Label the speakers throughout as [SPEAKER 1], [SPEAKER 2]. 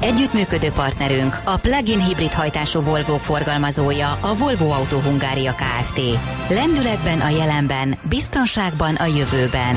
[SPEAKER 1] Együttműködő partnerünk a plug-in hibrid hajtású Volvo forgalmazója a Volvo Auto Hungária Kft. Lendületben a jelenben, biztonságban a jövőben.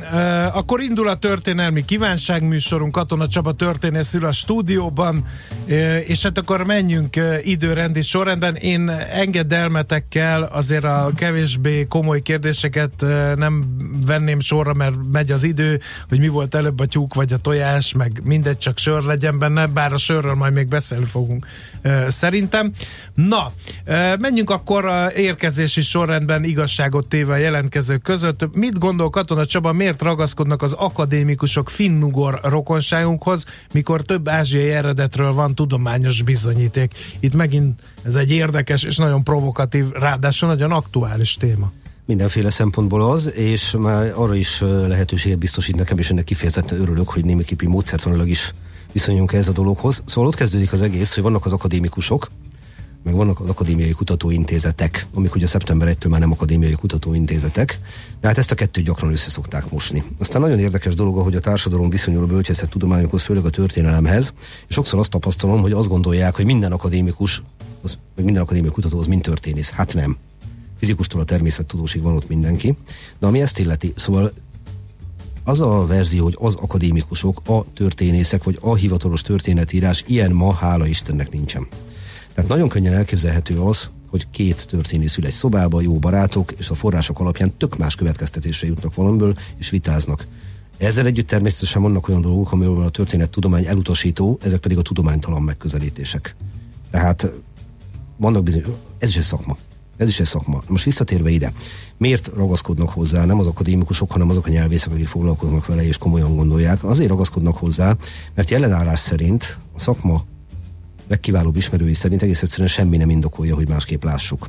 [SPEAKER 2] uh, akkor indul a történelmi kívánságműsorunk, Katona Csaba történész ül a stúdióban, uh, és hát akkor menjünk uh, időrendi sorrendben. Én engedelmetekkel azért a kevésbé komoly kérdéseket nem venném sorra, mert megy az idő, hogy mi volt előbb a tyúk vagy a tojás, meg mindegy, csak sör legyen benne, bár a sörről majd még beszélni fogunk szerintem. Na, menjünk akkor a érkezési sorrendben igazságot téve a jelentkezők között. Mit gondol Katona Csaba, miért ragaszkodnak az akadémikusok finnugor rokonságunkhoz, mikor több ázsiai eredetről van tudományos bizonyíték? Itt megint ez egy érdekes és nagyon provokatív, ráadásul nagyon aktuális téma.
[SPEAKER 3] Mindenféle szempontból az, és már arra is lehetőséget biztosít nekem, és ennek kifejezetten örülök, hogy némiképpen módszertanilag is viszonyunk ez a dologhoz. Szóval ott kezdődik az egész, hogy vannak az akadémikusok, meg vannak az akadémiai kutatóintézetek, amik ugye szeptember 1-től már nem akadémiai kutatóintézetek, de hát ezt a kettőt gyakran össze szokták mosni. Aztán nagyon érdekes dolog, hogy a társadalom viszonyul a bölcsészet tudományokhoz, főleg a történelemhez, és sokszor azt tapasztalom, hogy azt gondolják, hogy minden akadémikus, az, meg minden akadémiai kutató az mind történész. Hát nem. Fizikustól a természettudósig van ott mindenki. De ami ezt illeti, szóval az a verzió, hogy az akadémikusok, a történészek, vagy a hivatalos történetírás ilyen ma, hála Istennek nincsen. Tehát nagyon könnyen elképzelhető az, hogy két történész ül egy szobába, jó barátok, és a források alapján tök más következtetésre jutnak valamiből, és vitáznak. Ezzel együtt természetesen vannak olyan dolgok, amiről a történet tudomány elutasító, ezek pedig a tudománytalan megközelítések. Tehát vannak bizony, ez is egy szakma. Ez is egy szakma. Most visszatérve ide, miért ragaszkodnak hozzá nem az akadémikusok, hanem azok a nyelvészek, akik foglalkoznak vele és komolyan gondolják? Azért ragaszkodnak hozzá, mert jelenállás szerint a szakma legkiválóbb ismerői szerint egész egyszerűen semmi nem indokolja, hogy másképp lássuk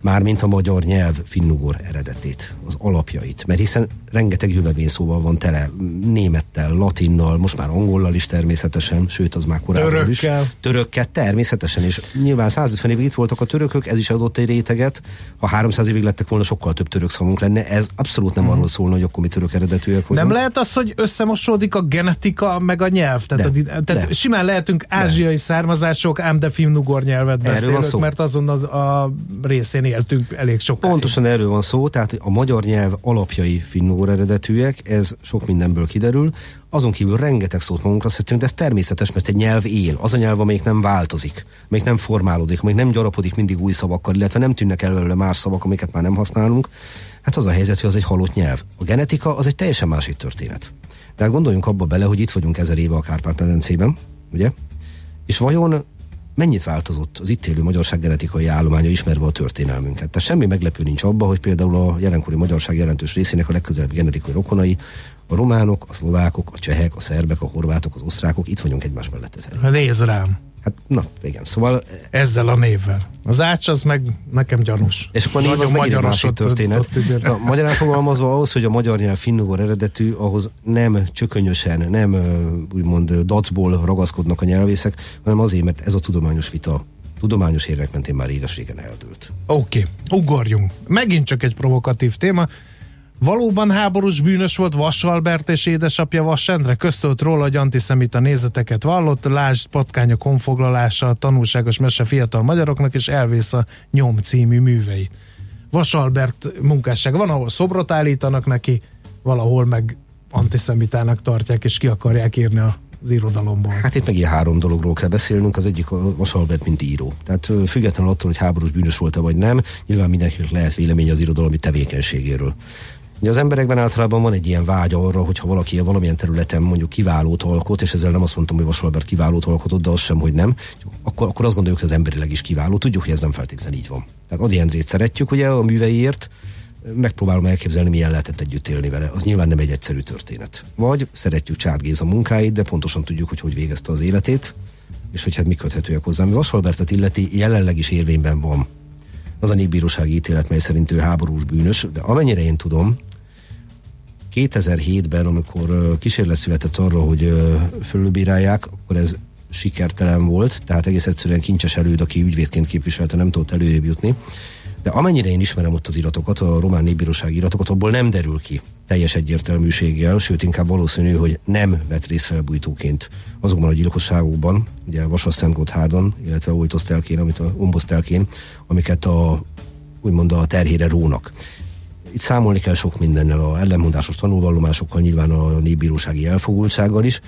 [SPEAKER 3] mármint a magyar nyelv finnugor eredetét, az alapjait, mert hiszen rengeteg jövevényszóval van tele, némettel, latinnal, most már angollal is természetesen, sőt az már korábban
[SPEAKER 2] Törökkel.
[SPEAKER 3] is. Törökkel. természetesen, és nyilván 150 évig itt voltak a törökök, ez is adott egy réteget, ha 300 évig lettek volna, sokkal több török szavunk lenne, ez abszolút nem mm. arról szólna, hogy akkor mi török eredetűek vagyunk.
[SPEAKER 2] Nem lehet az, hogy összemosódik a genetika meg a nyelv? Tehát,
[SPEAKER 3] De.
[SPEAKER 2] a, tehát
[SPEAKER 3] De.
[SPEAKER 2] simán lehetünk ázsiai származások, ám de finnugor nyelvet beszélünk, mert azon az a részén éltünk elég sok.
[SPEAKER 3] Pontosan erről van szó, tehát a magyar nyelv alapjai finnugor eredetűek, ez sok mindenből kiderül. Azon kívül rengeteg szót magunkra szedtünk, de ez természetes, mert egy nyelv él. Az a nyelv, amelyik nem változik, amelyik nem formálódik, amelyik nem gyarapodik mindig új szavakkal, illetve nem tűnnek el belőle más szavak, amiket már nem használunk. Hát az a helyzet, hogy az egy halott nyelv. A genetika az egy teljesen másik történet. De hát gondoljunk abba bele, hogy itt vagyunk ezer éve a Kárpát-medencében, ugye? És vajon mennyit változott az itt élő magyarság genetikai állománya ismerve a történelmünket. Tehát semmi meglepő nincs abban, hogy például a jelenkori magyarság jelentős részének a legközelebbi genetikai rokonai, a románok, a szlovákok, a csehek, a szerbek, a horvátok, az osztrákok, itt vagyunk egymás mellett ezer.
[SPEAKER 2] Nézd rám,
[SPEAKER 3] Hát, na, igen. Szóval,
[SPEAKER 2] ezzel a névvel. Az ács az meg nekem gyanús.
[SPEAKER 3] és akkor a név az megint egy másik történet. A magyarán fogalmazva ahhoz, hogy a magyar nyelv finnugor eredetű, ahhoz nem csökönyösen, nem ö, úgymond ö, dacból ragaszkodnak a nyelvészek, hanem azért, mert ez a tudományos vita tudományos érvek mentén már réges-régen eldőlt.
[SPEAKER 2] Oké, okay, ugorjunk. Megint csak egy provokatív téma. Valóban háborús bűnös volt Vas Albert és édesapja Vas Endre? Köztölt róla, hogy antiszemita nézeteket vallott, lásd patkánya konfoglalása, a tanulságos mese fiatal magyaroknak, és elvész a nyom című művei. Vas Albert munkásság. Van, ahol szobrot állítanak neki, valahol meg antiszemitának tartják, és ki akarják írni az irodalomból.
[SPEAKER 3] Hát itt meg ilyen három dologról kell beszélnünk, az egyik a Albert, mint író. Tehát függetlenül attól, hogy háborús bűnös volt-e vagy nem, nyilván mindenkinek lehet vélemény az irodalmi tevékenységéről. Ugye az emberekben általában van egy ilyen vágy arra, hogyha valaki valamilyen területen mondjuk kiválót alkot, és ezzel nem azt mondtam, hogy Vasalbert kiválót alkotott, de az sem, hogy nem, akkor, akkor azt gondoljuk, hogy az emberileg is kiváló. Tudjuk, hogy ez nem feltétlenül így van. Tehát Adi Endrét szeretjük, ugye a műveiért, megpróbálom elképzelni, milyen lehetett együtt élni vele. Az nyilván nem egy egyszerű történet. Vagy szeretjük Csát Géza munkáit, de pontosan tudjuk, hogy hogy végezte az életét, és hogy hát mi köthetőek hozzá. Mi Vasalbertet illeti, jelenleg is érvényben van az a népbírósági ítélet, mely szerint ő háborús bűnös, de amennyire én tudom, 2007-ben, amikor kísérlet született arra, hogy fölülbírálják, akkor ez sikertelen volt, tehát egész egyszerűen kincses előd, aki ügyvédként képviselte, nem tudott előrébb jutni. De amennyire én ismerem ott az iratokat, a román népbírósági iratokat, abból nem derül ki teljes egyértelműséggel, sőt inkább valószínű, hogy nem vett részt felbújtóként azokban a gyilkosságokban, ugye Vasas Szent Gotthárdon, illetve Újtosztelkén, amit a Umbosztelkén, amiket a úgymond a terhére rónak. Itt számolni kell sok mindennel, a ellenmondásos tanulvallomásokkal, nyilván a népbírósági elfogultsággal is,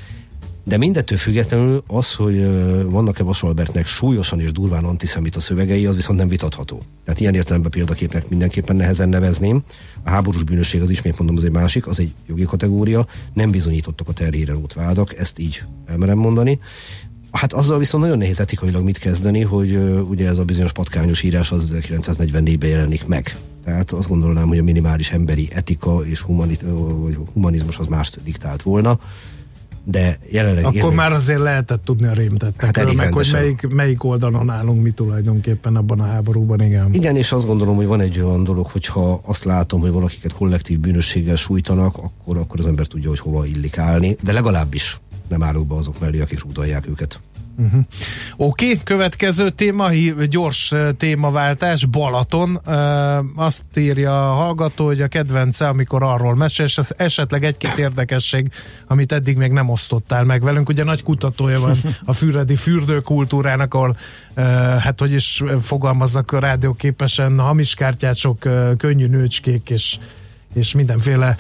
[SPEAKER 3] de mindettől függetlenül az, hogy vannak-e Vasalbertnek súlyosan és durván antiszemita szövegei, az viszont nem vitatható. Tehát ilyen értelemben példaképnek mindenképpen nehezen nevezném. A háborús bűnösség, az ismét mondom, az egy másik, az egy jogi kategória. Nem bizonyítottak a terhére út vádak, ezt így elmerem mondani. Hát azzal viszont nagyon nehéz etikailag mit kezdeni, hogy ugye ez a bizonyos patkányos írás az 1944-ben jelenik meg. Tehát azt gondolnám, hogy a minimális emberi etika és humanit, vagy humanizmus az mást diktált volna de jelenleg...
[SPEAKER 2] Akkor jelenleg... már azért lehetett tudni a rémtettekről, hát meg hogy melyik, melyik oldalon állunk mi tulajdonképpen abban a háborúban, igen.
[SPEAKER 3] Igen, és azt gondolom, hogy van egy olyan dolog, hogyha azt látom, hogy valakiket kollektív bűnösséggel sújtanak, akkor, akkor az ember tudja, hogy hova illik állni, de legalábbis nem állok be azok mellé, akik rúdolják őket.
[SPEAKER 2] Uh-huh. Oké, okay, következő téma, gyors témaváltás, Balaton. Azt írja a hallgató, hogy a kedvence, amikor arról mesél, és esetleg egy-két érdekesség, amit eddig még nem osztottál meg velünk. Ugye nagy kutatója van a füredi fürdőkultúrának, ahol hát hogy is fogalmazzak rádióképesen, hamiskártyások, könnyű nőcskék és és mindenféle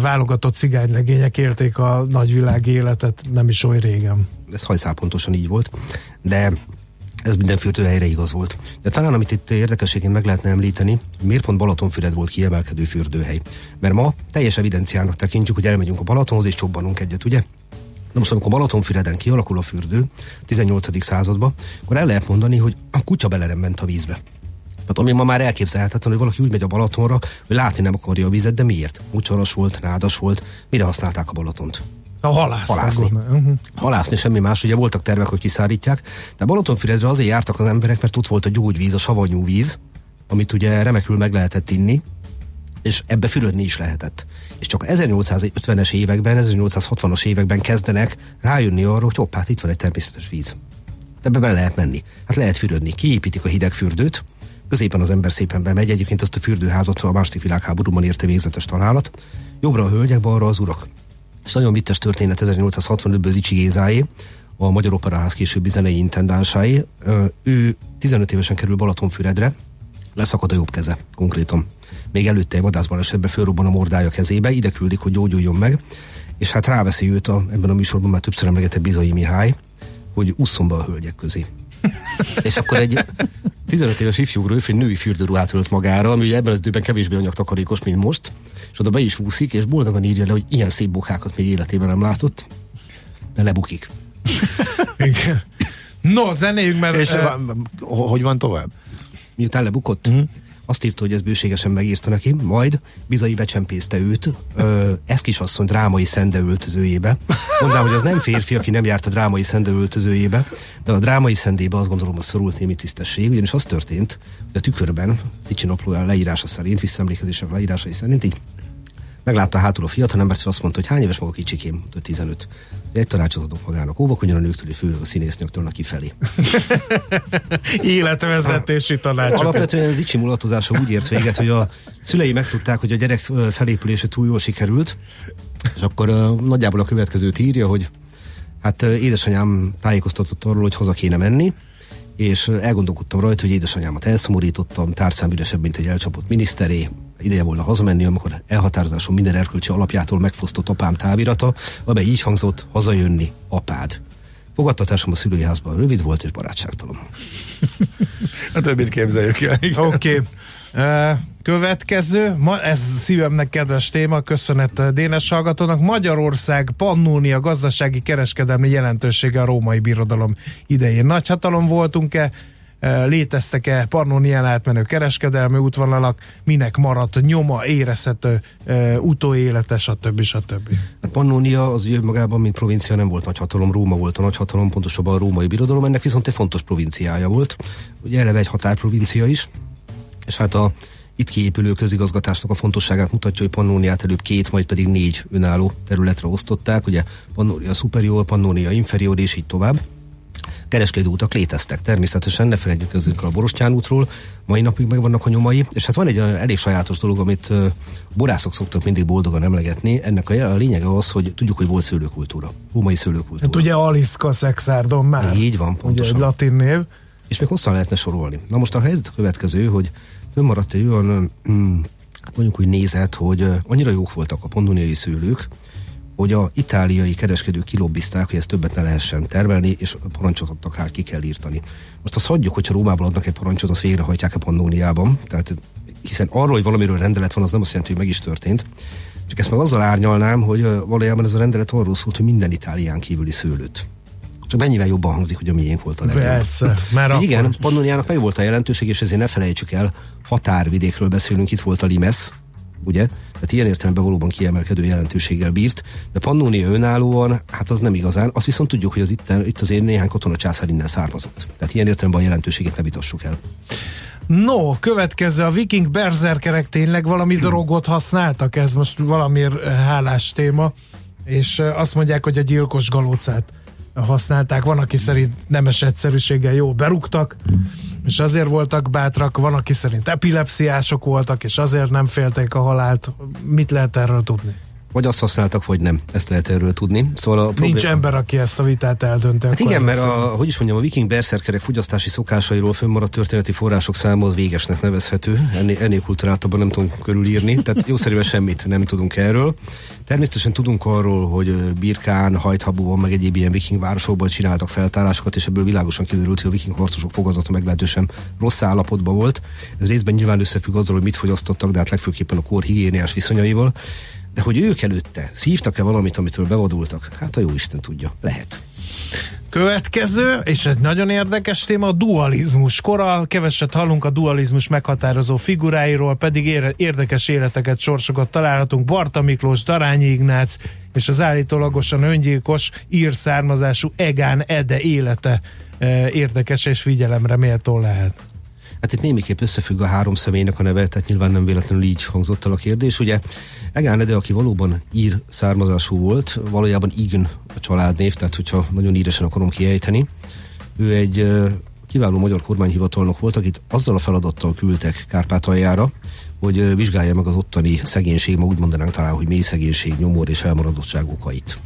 [SPEAKER 2] válogatott cigánylegények élték a nagyvilági életet nem is oly régen
[SPEAKER 3] ez hajszál pontosan így volt, de ez minden fürdőhelyre igaz volt. De talán amit itt érdekességén meg lehetne említeni, miért pont Balatonfüred volt kiemelkedő fürdőhely. Mert ma teljes evidenciának tekintjük, hogy elmegyünk a Balatonhoz és csobbanunk egyet, ugye? Na most, amikor Balatonfüreden kialakul a fürdő 18. században, akkor el lehet mondani, hogy a kutya bele ment a vízbe. Hát ami ma már elképzelhetetlen, hogy valaki úgy megy a Balatonra, hogy látni nem akarja a vizet, de miért? Mucsaras volt, nádas volt, mire használták a Balatont?
[SPEAKER 2] A halász, halászni.
[SPEAKER 3] Uh-huh. Halászni semmi más, ugye voltak tervek, hogy kiszárítják, de Balatonfüredre azért jártak az emberek, mert ott volt a gyógyvíz, a savanyú víz, amit ugye remekül meg lehetett inni, és ebbe fürödni is lehetett. És csak 1850-es években, 1860-as években kezdenek rájönni arra, hogy hoppá, hát itt van egy természetes víz. Ebbe bele lehet menni. Hát lehet fürödni. Kiépítik a hideg fürdőt, középen az ember szépen bemegy, egyébként azt a fürdőházat a második világháborúban érte végzetes találat. Jobbra a hölgyek, balra az urak. És nagyon vicces történet 1865-ből Zicsi Gézáé, a Magyar Operaház későbbi zenei intendánsái. Ő 15 évesen kerül Balatonfüredre, leszakad a jobb keze, konkrétan. Még előtte egy vadászbalesetben fölrobban a mordája kezébe, ide küldik, hogy gyógyuljon meg, és hát ráveszi őt a, ebben a műsorban már többször emlegetett Bizai Mihály, hogy ússzon be a hölgyek közé. és akkor egy 15 éves ifjú egy női fürdőruhát ölt magára, ami ugye ebben az időben kevésbé anyagtakarékos, mint most, és oda be is úszik, és boldogan írja le, hogy ilyen szép bokákat még életében nem látott, de lebukik.
[SPEAKER 2] Igen. No, zenéjünk, mert...
[SPEAKER 4] És uh, hogy van tovább?
[SPEAKER 3] Miután lebukott? Uh-huh. Azt írta, hogy ez bőségesen megírta neki, majd bizai becsempészte őt, ö, ez kisasszony drámai szendeöltözőjébe. Mondám, hogy az nem férfi, aki nem járt a drámai szendeöltözőjébe, de a drámai szendébe azt gondolom, hogy szorult némi tisztesség, ugyanis az történt, hogy a tükörben, Cicsi leírása szerint, visszaemlékezések leírásai szerint, így Meglátta hátul a fiatalember, és azt mondta, hogy hány éves maga kicsikém, mondta, 15. Egy tanácsot adok magának, óvakodjon a nőktől, és főleg a színésznőktől, aki felé.
[SPEAKER 2] Életvezetési tanácsok.
[SPEAKER 3] Alapvetően az icsi mulatozása úgy ért véget, hogy a szülei megtudták, hogy a gyerek felépülése túl jól sikerült, és akkor uh, nagyjából a következőt írja, hogy hát uh, édesanyám tájékoztatott arról, hogy haza kéne menni, és elgondolkodtam rajta, hogy édesanyámat elszomorítottam, tárcám üresebb, mint egy elcsapott miniszteré, ideje volna hazamenni, amikor elhatározásom minden erkölcsi alapjától megfosztott apám távirata, amely így hangzott, hazajönni, apád. Fogadtatásom a szülői házban rövid volt és barátságtalan.
[SPEAKER 4] a többit képzeljük el.
[SPEAKER 2] Oké. Okay. Következő, ma, ez szívemnek kedves téma, köszönet Dénes hallgatónak. Magyarország Pannónia gazdasági kereskedelmi jelentősége a római birodalom idején. Nagyhatalom voltunk-e? léteztek-e Pannonián átmenő kereskedelmi útvonalak, minek maradt nyoma, érezhető utóélete, stb. stb.
[SPEAKER 3] Hát Pannonia az ugye magában, mint provincia nem volt nagyhatalom, Róma volt a nagyhatalom, pontosabban a római birodalom, ennek viszont egy fontos provinciája volt. Ugye eleve egy határprovincia is, és hát a itt kiépülő közigazgatásnak a fontosságát mutatja, hogy Pannóniát előbb két, majd pedig négy önálló területre osztották, ugye Pannonia Superior, Pannonia Inferior és így tovább. Kereskedő utak léteztek, természetesen ne felejtjük ezekről a Borostyán útról, mai napig meg vannak a nyomai, és hát van egy elég sajátos dolog, amit borászok szoktak mindig boldogan emlegetni, ennek a, a lényege az, hogy tudjuk, hogy volt szőlőkultúra, római szőlőkultúra.
[SPEAKER 2] Hát ugye Aliszka Szexárdon már.
[SPEAKER 3] Így van, pontosan.
[SPEAKER 2] Ugye egy latin név.
[SPEAKER 3] És még hosszan lehetne sorolni. Na most a helyzet a következő, hogy fönnmaradt egy olyan, mm, mondjuk úgy nézet, hogy annyira jók voltak a pondoniai szőlők, hogy a itáliai kereskedők kilobbizták, hogy ezt többet ne lehessen termelni, és parancsot adtak rá, ki kell írtani. Most azt hagyjuk, hogyha Rómában adnak egy parancsot, azt végrehajtják a Pannóniában, tehát hiszen arról, hogy valamiről rendelet van, az nem azt jelenti, hogy meg is történt. Csak ezt meg azzal árnyalnám, hogy valójában ez a rendelet arról szólt, hogy minden Itálián kívüli szőlőt csak mennyivel jobban hangzik, hogy a miénk volt a legjobb.
[SPEAKER 2] Persze, már akkor...
[SPEAKER 3] Igen, Pannoniának meg volt a jelentőség, és ezért ne felejtsük el, határvidékről beszélünk, itt volt a Limes, ugye? Tehát ilyen értelemben valóban kiemelkedő jelentőséggel bírt, de Pannonia önállóan, hát az nem igazán. Azt viszont tudjuk, hogy az itt, itt azért néhány katona császár innen származott. Tehát ilyen értelemben a jelentőségét ne vitassuk el.
[SPEAKER 2] No, következő a viking berzerkerek tényleg valami drogot használtak? Ez most valamiért hálás téma. És azt mondják, hogy a gyilkos galócát használták, van, aki szerint nemes egyszerűséggel jó berúgtak, és azért voltak bátrak, van, aki szerint epilepsziások voltak, és azért nem félték a halált. Mit lehet erről tudni?
[SPEAKER 3] Vagy azt használtak, vagy nem. Ezt lehet erről tudni. Szóval a
[SPEAKER 2] problém... Nincs ember, aki ezt a vitát eldönti.
[SPEAKER 3] Hát igen, mert a, hogy is mondjam, a viking berszerkerek fogyasztási szokásairól fönnmaradt történeti források száma az végesnek nevezhető. Ennél, ennél kulturáltabban nem tudunk körülírni. Tehát jószerűen semmit nem tudunk erről. Természetesen tudunk arról, hogy Birkán, Hajthabuban, meg egyéb ilyen viking városokban csináltak feltárásokat, és ebből világosan kiderült, hogy a viking harcosok fogazata meglehetősen rossz állapotban volt. Ez részben nyilván összefügg azzal, hogy mit fogyasztottak, de hát legfőképpen a kor higiéniás viszonyaival. De hogy ők előtte szívtak-e valamit, amitől bevadultak? Hát a jó Isten tudja. Lehet.
[SPEAKER 2] Következő, és ez nagyon érdekes téma, a dualizmus. Kora keveset hallunk a dualizmus meghatározó figuráiról, pedig érdekes életeket, sorsokat találhatunk. Barta Miklós, Darányi Ignác és az állítólagosan öngyilkos ír származású Egán Ede élete eh, érdekes és figyelemre méltó lehet.
[SPEAKER 3] Hát itt némiképp összefügg a három személynek a neve, tehát nyilván nem véletlenül így hangzott el a kérdés. Ugye Egán Ede, aki valóban ír származású volt, valójában Igen a családnév, tehát hogyha nagyon íresen akarom kiejteni, ő egy kiváló magyar kormányhivatalnok volt, akit azzal a feladattal küldtek Kárpátaljára, hogy vizsgálja meg az ottani szegénység, ma úgy mondanánk talán, hogy mély szegénység, nyomor és elmaradottság okait.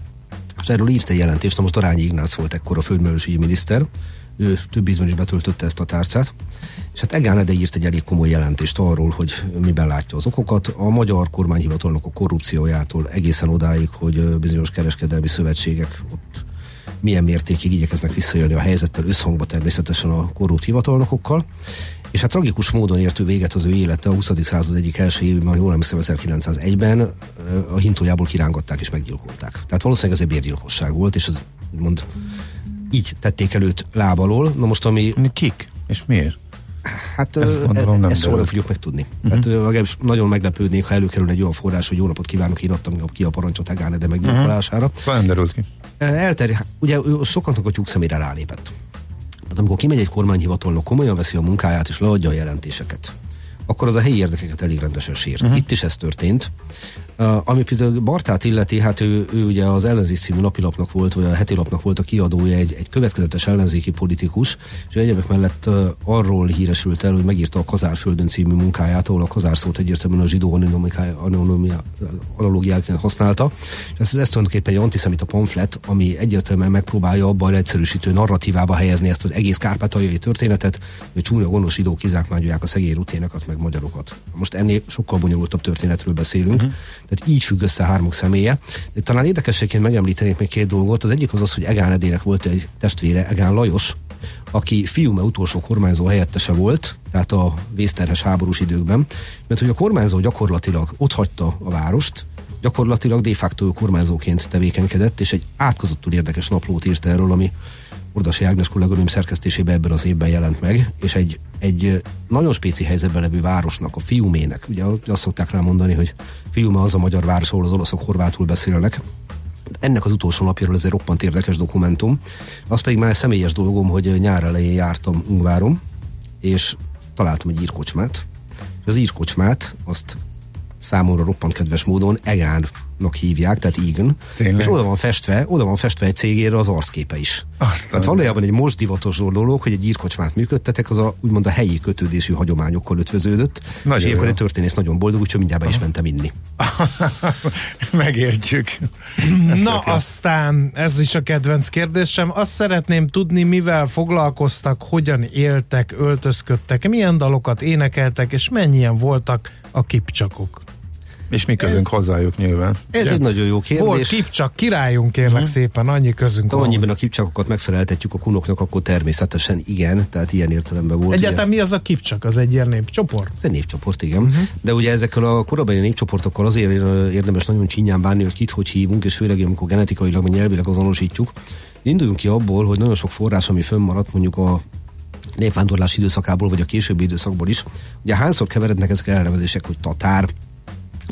[SPEAKER 3] És erről írt egy jelentést, na most Arányi Ignác volt ekkor a földművelősügyi miniszter, ő több ízben is betöltötte ezt a tárcát, és hát Egán Ede írt egy elég komoly jelentést arról, hogy miben látja az okokat. A magyar kormányhivatalnak a korrupciójától egészen odáig, hogy bizonyos kereskedelmi szövetségek ott milyen mértékig igyekeznek visszaélni a helyzettel, összhangba természetesen a korrupt hivatalnokokkal. És hát tragikus módon értő véget az ő élete a 20. század egyik első évben, jól emlékszem 1901-ben a hintójából kirángatták és meggyilkolták. Tehát valószínűleg ez egy bérgyilkosság volt, és ez mond így tették előtt lábalól. Na most ami...
[SPEAKER 4] Kik? És miért?
[SPEAKER 3] Hát ezt, gondolom, nem ezt nem fogjuk megtudni. Uh-huh. Hát legalábbis nagyon meglepődnék, ha előkerül egy olyan forrás, hogy jó napot kívánok, én adtam ki a parancsot Egáne, de meggyilkolására. Uh-huh.
[SPEAKER 4] Nem derült ki.
[SPEAKER 3] Elterj, hát ugye sokaknak a tyúk szemére rálépett. Tehát amikor kimegy egy kormányhivatalnok, komolyan veszi a munkáját és leadja a jelentéseket, akkor az a helyi érdekeket elég rendesen sért. Uh-huh. Itt is ez történt. Uh, ami például Bartát illeti, hát ő, ő ugye az ellenzék című napilapnak volt, vagy a heti lapnak volt a kiadója, egy, egy következetes ellenzéki politikus, és egyebek mellett uh, arról híresült el, hogy megírta a Kazárföldön című munkáját, ahol a kazár szót egyértelműen a zsidó analógiáként használta. És ez, ez tulajdonképpen egy antiszemita pamflet, ami egyértelműen megpróbálja abban egyszerűsítő narratívába helyezni ezt az egész kárpátaljai történetet, hogy csúnya gonosz zsidók kizsákmányolják a szegény ruténeket, meg magyarokat. Most ennél sokkal bonyolultabb történetről beszélünk. Uh-huh tehát így függ össze a hármuk személye. De talán érdekességként megemlítenék még két dolgot. Az egyik az az, hogy Egán Edének volt egy testvére, Egán Lajos, aki Fiume utolsó kormányzó helyettese volt, tehát a vészterhes háborús időkben, mert hogy a kormányzó gyakorlatilag ott hagyta a várost, gyakorlatilag de facto kormányzóként tevékenykedett, és egy átkozottul érdekes naplót írt erről, ami Ordasi Ágnes kolléganőm szerkesztésében ebben az évben jelent meg, és egy, egy nagyon spéci helyzetben levő városnak, a Fiumének, ugye azt szokták rá mondani, hogy Fiume az a magyar város, ahol az olaszok horvátul beszélnek, ennek az utolsó napjáról ez egy roppant érdekes dokumentum. Az pedig már személyes dolgom, hogy nyár elején jártam Ungvárom, és találtam egy írkocsmát. Az írkocsmát azt számomra roppant kedves módon Egánnak hívják, tehát Igen. Tényleg? És oda van festve, oda van festve egy cégére az arcképe is. Aztán tehát valójában egy most divatos dolog, hogy egy írkocsmát működtetek, az a úgymond a helyi kötődésű hagyományokkal ötvöződött. Nagyon és ilyenkor egy történész nagyon boldog, úgyhogy mindjárt be is mentem inni.
[SPEAKER 4] Megértjük.
[SPEAKER 2] Na aztán, ez is a kedvenc kérdésem. Azt szeretném tudni, mivel foglalkoztak, hogyan éltek, öltözködtek, milyen dalokat énekeltek, és mennyien voltak a kipcsakok.
[SPEAKER 4] És mi közünk ez, hozzájuk nyilván.
[SPEAKER 3] Ez ugye? egy nagyon jó kérdés.
[SPEAKER 2] Volt kipcsak, királyunk kérlek uh-huh. szépen, annyi közünk
[SPEAKER 3] van. Annyiben a kipcsakokat megfeleltetjük a kunoknak, akkor természetesen igen, tehát ilyen értelemben volt.
[SPEAKER 2] Egyáltalán mi az a kipcsak? Az egy ilyen népcsoport?
[SPEAKER 3] Ez egy népcsoport, igen. Uh-huh. De ugye ezekkel a korabeli népcsoportokkal azért érdemes nagyon csinyán bánni, hogy kit hogy hívunk, és főleg amikor genetikailag, vagy nyelvileg azonosítjuk. Induljunk ki abból, hogy nagyon sok forrás, ami fönnmaradt mondjuk a népvándorlás időszakából, vagy a későbbi időszakból is. Ugye hányszor keverednek ezek a elnevezések, hogy tatár,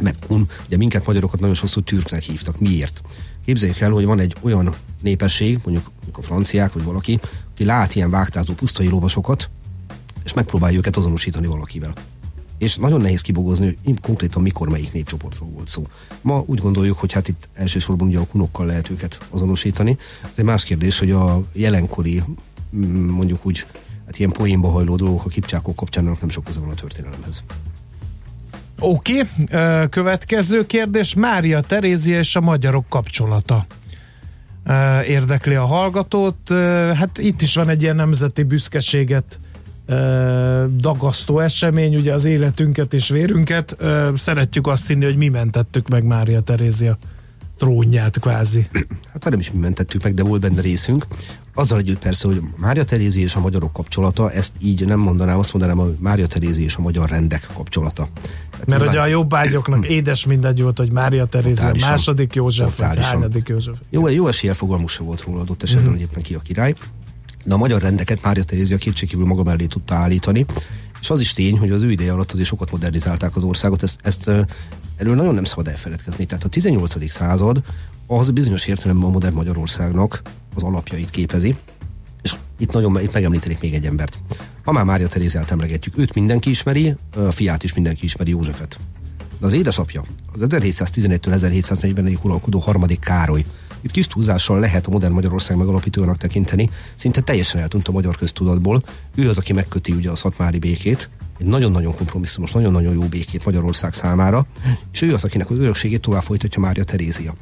[SPEAKER 3] meg un, ugye minket magyarokat nagyon sokszor türknek hívtak. Miért? Képzeljük el, hogy van egy olyan népesség, mondjuk a franciák, vagy valaki, aki lát ilyen vágtázó pusztai lovasokat, és megpróbálja őket azonosítani valakivel. És nagyon nehéz kibogozni, hogy konkrétan mikor melyik népcsoportról volt szó. Ma úgy gondoljuk, hogy hát itt elsősorban ugye a kunokkal lehet őket azonosítani. Ez egy más kérdés, hogy a jelenkori mm, mondjuk úgy hát ilyen poénba hajló dolgok a kipcsákok kapcsán nem sok köze van a történelemhez.
[SPEAKER 2] Oké, okay. következő kérdés. Mária Terézia és a magyarok kapcsolata érdekli a hallgatót. Hát itt is van egy ilyen nemzeti büszkeséget dagasztó esemény, ugye az életünket és vérünket. Szeretjük azt hinni, hogy mi mentettük meg Mária Terézia trónját kvázi.
[SPEAKER 3] Hát nem is mi mentettük meg, de volt benne részünk. Azzal együtt persze, hogy Mária Terézi és a magyarok kapcsolata, ezt így nem mondanám, azt mondanám, hogy Mária Terézi és a magyar rendek kapcsolata.
[SPEAKER 2] Tehát Mert ugye a jobbágyoknak édes mindegy volt, hogy Mária Terézi a második József, vagy hányadik József.
[SPEAKER 3] Jó, jó esélye fogalmuk se volt róla adott esetben, mm-hmm. hogy éppen ki a király. De a magyar rendeket Mária Terézia kétségkívül maga mellé tudta állítani, és az is tény, hogy az ő ideje alatt azért sokat modernizálták az országot, ezt, ezt erről nagyon nem szabad elfeledkezni. Tehát a 18. század az bizonyos értelemben a modern Magyarországnak az alapjait képezi, és itt nagyon itt megemlítenék még egy embert. Ha már Mária Terézát emlegetjük, őt mindenki ismeri, a fiát is mindenki ismeri, Józsefet. De az édesapja, az 1711-től 1740-ig uralkodó harmadik Károly, itt kis túlzással lehet a modern Magyarország megalapítójának tekinteni, szinte teljesen eltűnt a magyar köztudatból. Ő az, aki megköti ugye a szatmári békét, egy nagyon-nagyon kompromisszumos, nagyon-nagyon jó békét Magyarország számára, és ő az, akinek az örökségét tovább folytatja Mária Terézia.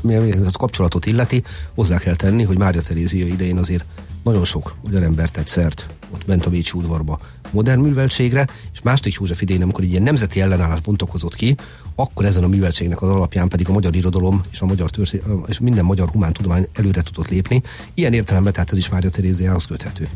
[SPEAKER 3] Mi ez a kapcsolatot illeti, hozzá kell tenni, hogy Mária Terézia idején azért nagyon sok magyar ember tett szert ott ment a Bécsi udvarba modern műveltségre, és második József idején, amikor egy ilyen nemzeti ellenállás bontokozott ki, akkor ezen a műveltségnek az alapján pedig a magyar irodalom és a magyar történet, és minden magyar humántudomány előre tudott lépni. Ilyen értelemben tehát ez is Mária Teréziához köthető.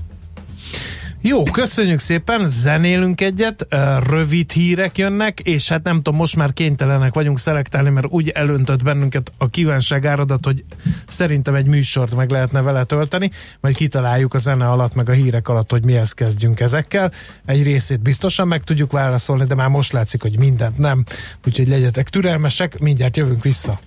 [SPEAKER 2] Jó, köszönjük szépen, zenélünk egyet, rövid hírek jönnek, és hát nem tudom, most már kénytelenek vagyunk szelektálni, mert úgy elöntött bennünket a kívánság áradat, hogy szerintem egy műsort meg lehetne vele tölteni, majd kitaláljuk a zene alatt, meg a hírek alatt, hogy mihez kezdjünk ezekkel. Egy részét biztosan meg tudjuk válaszolni, de már most látszik, hogy mindent nem, úgyhogy legyetek türelmesek, mindjárt jövünk vissza.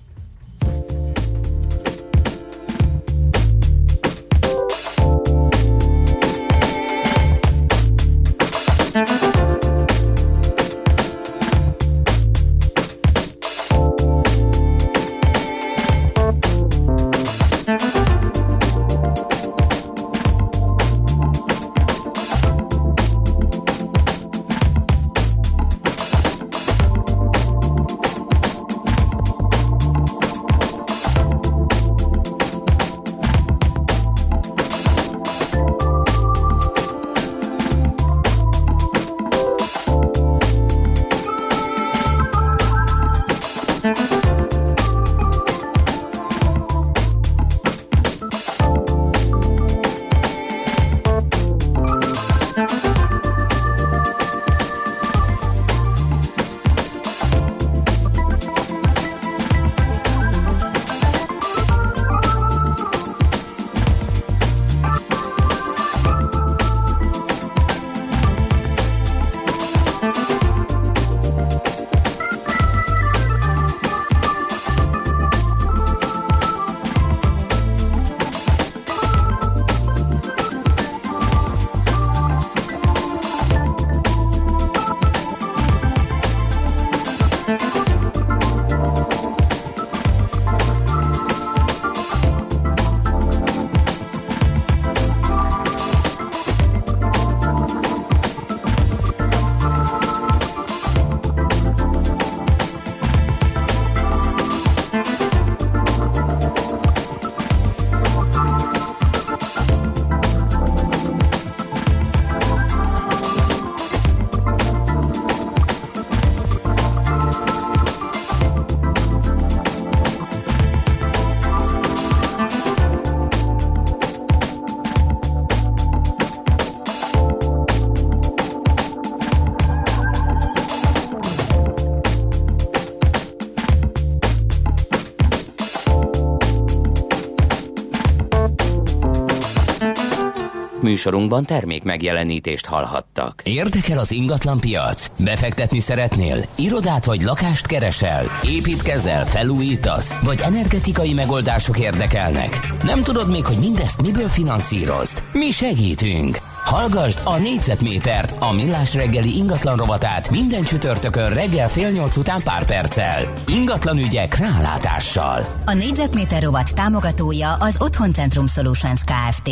[SPEAKER 5] Műsorunkban termék megjelenítést hallhattak. Érdekel az ingatlan piac? Befektetni szeretnél? Irodát vagy lakást keresel? Építkezel? Felújítasz? Vagy energetikai megoldások érdekelnek? Nem tudod még, hogy mindezt miből finanszírozd? Mi segítünk! Hallgasd a négyzetmétert, a millás reggeli ingatlan rovatát minden csütörtökön reggel fél nyolc után pár perccel. Ingatlan ügyek rálátással.
[SPEAKER 1] A négyzetméter rovat támogatója az Otthoncentrum Solutions Kft.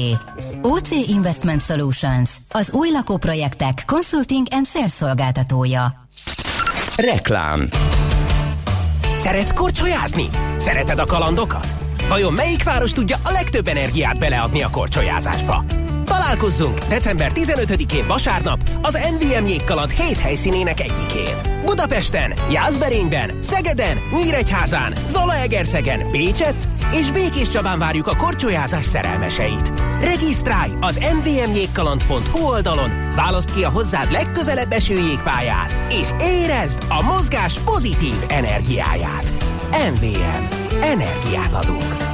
[SPEAKER 1] OC Investment Solutions, az új lakóprojektek consulting and sales szolgáltatója.
[SPEAKER 5] Reklám
[SPEAKER 6] Szeretsz korcsolyázni? Szereted a kalandokat? Vajon melyik város tudja a legtöbb energiát beleadni a korcsolyázásba? Találkozzunk december 15-én vasárnap az NVM jégkaland 7 helyszínének egyikén. Budapesten, Jászberényben, Szegeden, Nyíregyházán, Zalaegerszegen, Pécset és Békés Csabán várjuk a korcsolyázás szerelmeseit. Regisztrálj az mvmjégkaland.hu oldalon, válaszd ki a hozzád legközelebb eső jégpályát, és érezd a mozgás pozitív energiáját. MVM. Energiát adunk.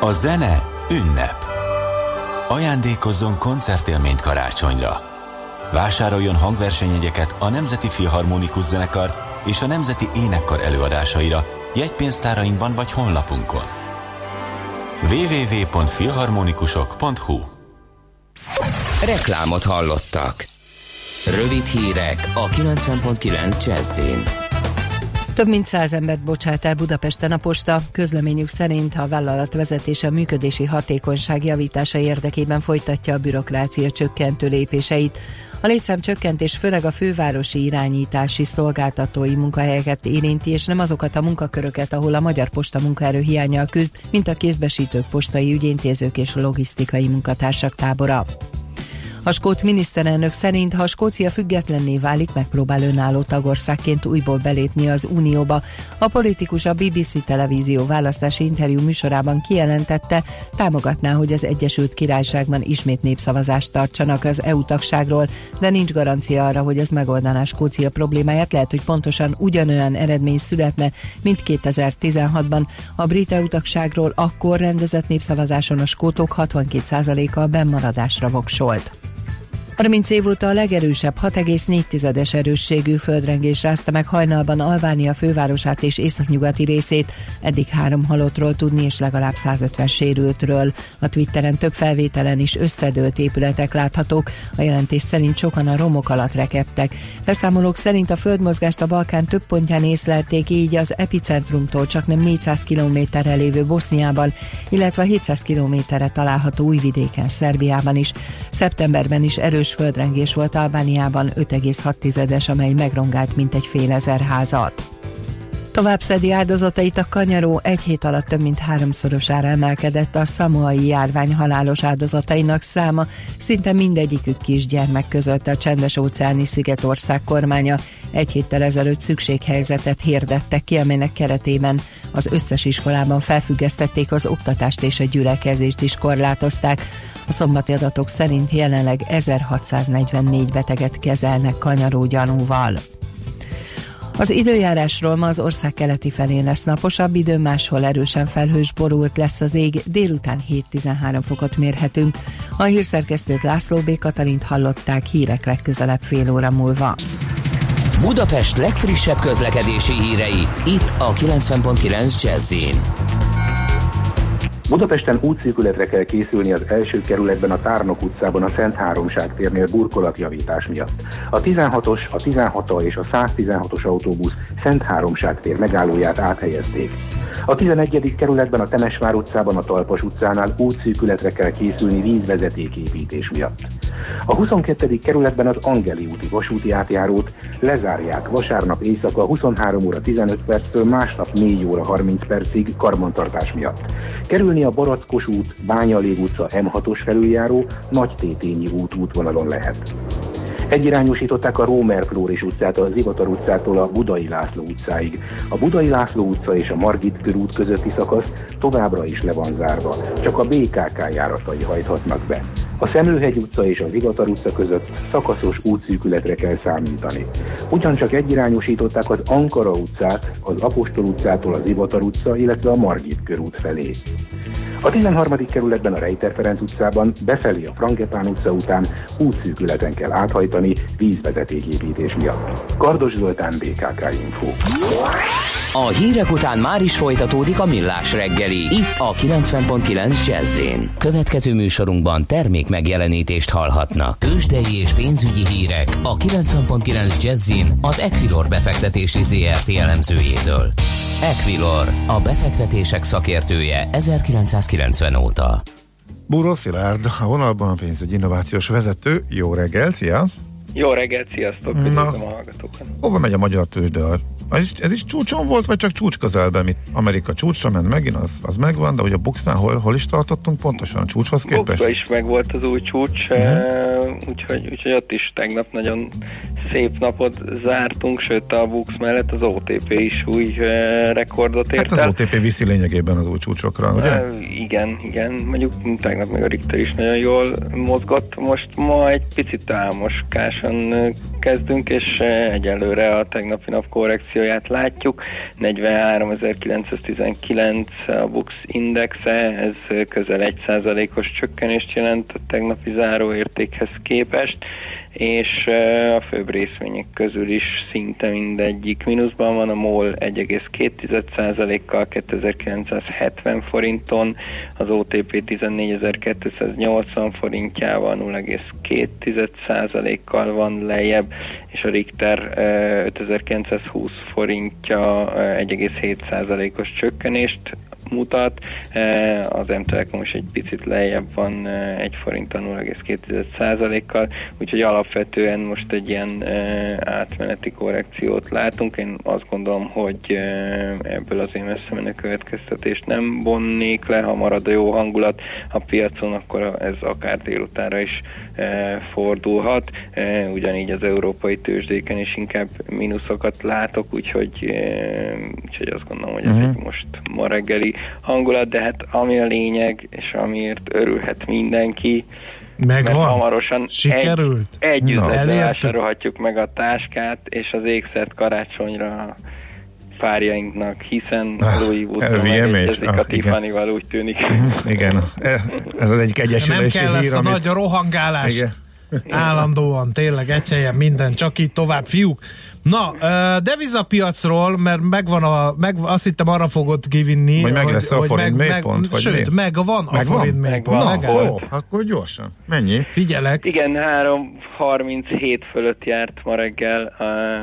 [SPEAKER 7] A zene ünnep. Ajándékozzon koncertélményt karácsonyra. Vásároljon hangversenyegyeket a Nemzeti Filharmonikus Zenekar és a Nemzeti Énekkar előadásaira jegypénztárainkban vagy honlapunkon. www.filharmonikusok.hu
[SPEAKER 5] Reklámot hallottak. Rövid hírek a 90.9 Jazzin.
[SPEAKER 8] Több mint száz embert bocsát el Budapesten a posta. Közleményük szerint a vállalat vezetése működési hatékonyság javítása érdekében folytatja a bürokrácia csökkentő lépéseit. A létszám csökkentés főleg a fővárosi irányítási szolgáltatói munkahelyeket érinti, és nem azokat a munkaköröket, ahol a Magyar Posta munkaerő hiányal küzd, mint a kézbesítők, postai ügyintézők és logisztikai munkatársak tábora. A skót miniszterelnök szerint, ha Skócia függetlenné válik, megpróbál önálló tagországként újból belépni az Unióba. A politikus a BBC televízió választási interjú műsorában kijelentette, támogatná, hogy az Egyesült Királyságban ismét népszavazást tartsanak az EU tagságról, de nincs garancia arra, hogy ez megoldaná Skócia problémáját. Lehet, hogy pontosan ugyanolyan eredmény születne, mint 2016-ban. A brit EU tagságról akkor rendezett népszavazáson a skótok 62%-a bennmaradásra voksolt. 30 év óta a legerősebb 6,4-es erősségű földrengés rázta meg hajnalban Albánia fővárosát és északnyugati részét. Eddig három halottról tudni és legalább 150 sérültről. A Twitteren több felvételen is összedőlt épületek láthatók. A jelentés szerint sokan a romok alatt rekedtek. Beszámolók szerint a földmozgást a Balkán több pontján észlelték, így az epicentrumtól csak nem 400 kilométerre lévő Boszniában, illetve 700 kilométerre található Újvidéken, Szerbiában is. Szeptemberben is erős erős földrengés volt Albániában 5,6-es, amely megrongált mintegy fél ezer házat. Tovább szedi áldozatait a kanyaró egy hét alatt több mint háromszorosára emelkedett a szamoai járvány halálos áldozatainak száma, szinte mindegyikük kisgyermek között a csendes óceáni szigetország kormánya egy héttel ezelőtt szükséghelyzetet hirdettek ki, amelynek keretében az összes iskolában felfüggesztették az oktatást és a gyülekezést is korlátozták. A szombati adatok szerint jelenleg 1644 beteget kezelnek kanyaró gyanúval. Az időjárásról ma az ország keleti felén lesz naposabb idő, máshol erősen felhős borult lesz az ég, délután 7-13 fokot mérhetünk. A hírszerkesztőt László B. Katalint hallották hírek legközelebb fél óra múlva.
[SPEAKER 5] Budapest legfrissebb közlekedési hírei, itt a 90.9 jazz
[SPEAKER 9] Budapesten útszűkületre kell készülni az első kerületben a Tárnok utcában a Szent Háromság térnél burkolatjavítás miatt. A 16-os, a 16 és a 116-os autóbusz Szent Háromság tér megállóját áthelyezték. A 11. kerületben a Temesvár utcában a Talpas utcánál útszűkületre kell készülni vízvezetéképítés miatt. A 22. kerületben az Angeli úti vasúti átjárót lezárják vasárnap éjszaka 23 óra 15 perctől másnap 4 óra 30 percig karbantartás miatt. Kerülni a Barackos út, Bányalég utca M6-os felüljáró, Nagy Tétényi út útvonalon lehet. Egyirányosították a Rómer Flóris utcát a Zivatar utcától a Budai László utcáig. A Budai László utca és a Margit körút közötti szakasz továbbra is le van zárva, csak a BKK járatai hajthatnak be. A Szemlőhegy utca és a Zivatar utca között szakaszos útszűkületre kell számítani. Ugyancsak egyirányosították az Ankara utcát az Apostol utcától a Zivatar utca, illetve a Margit körút felé. A 13. kerületben a Rejter Ferenc utcában befelé a Frangepán utca után útszűkületen kell áthajtani vízvezetéképítés miatt. Kardos Zoltán, BKK Info.
[SPEAKER 5] A hírek után már is folytatódik a millás reggeli. Itt a 90.9 jazz Következő műsorunkban termék megjelenítést hallhatnak. Kősdei és pénzügyi hírek a 90.9 jazz az Equilor befektetési ZRT elemzőjétől. Equilor, a befektetések szakértője 1990 óta.
[SPEAKER 4] Búró Szilárd, a vonalban a pénzügyi innovációs vezető. Jó reggel, szia!
[SPEAKER 10] Jó reggelt, sziasztok, üdvözlöm a hallgatókat.
[SPEAKER 4] Hova megy a magyar tőzsde? Ez is, ez is csúcson volt, vagy csak csúcs közelben, mit Amerika csúcsra ment megint, az, az megvan, de hogy a Buxnál hol, hol is tartottunk pontosan a csúcshoz képest?
[SPEAKER 10] Buxba is meg volt az új csúcs, uh-huh. úgyhogy, úgyhogy ott is tegnap nagyon szép napot zártunk, sőt a Bux mellett az OTP is új rekordot ért
[SPEAKER 4] Hát az OTP viszi lényegében az új csúcsokra, ugye?
[SPEAKER 10] Uh, igen, igen, mondjuk tegnap meg a Richter is nagyon jól mozgott, most ma egy picit álmoskásan kezdünk, és egyelőre a tegnapi nap korrekcióját látjuk. 43.919 a Bux indexe, ez közel 1%-os csökkenést jelent a tegnapi záróértékhez képest és a főbb részvények közül is szinte mindegyik mínuszban van, a MOL 1,2%-kal 2970 forinton, az OTP 14.280 forintjával 0,2%-kal van lejjebb, és a Richter 5920 forintja 1,7%-os csökkenést mutat, e, az M-Telekom is egy picit lejjebb van e, egy forinttal 0,2%-kal, úgyhogy alapvetően most egy ilyen e, átmeneti korrekciót látunk. Én azt gondolom, hogy ebből az én messze menő következtetést nem vonnék le, ha marad a jó hangulat a piacon, akkor ez akár délutára is fordulhat. Ugyanígy az európai tőzsdéken is inkább mínuszokat látok, úgyhogy, úgyhogy azt gondolom, hogy ez uh-huh. egy most ma reggeli hangulat, de hát ami a lényeg, és amiért örülhet mindenki,
[SPEAKER 2] Megvan?
[SPEAKER 10] Mert hamarosan
[SPEAKER 2] Sikerült?
[SPEAKER 10] egy, egy vásárolhatjuk meg a táskát, és az ékszert karácsonyra párjainknak, hiszen a Louis Vuitton megegyezik ah, a Tiffany-val, úgy tűnik.
[SPEAKER 4] Igen, ez az egy egyesülési
[SPEAKER 2] hír, Nem kell ezt a amit... nagy rohangálás. Igen. Állandóan, tényleg, egy minden, csak így tovább, fiúk. Na, devizapiacról, mert megvan a, meg, azt hittem arra fogod kivinni.
[SPEAKER 4] Vagy meg lesz hogy, a forint meg, mélypont?
[SPEAKER 2] Meg, vagy sőt, meg van a forint mélypont.
[SPEAKER 4] Na, ó, akkor gyorsan. Mennyi?
[SPEAKER 2] Figyelek.
[SPEAKER 10] Igen, 3.37 fölött járt ma reggel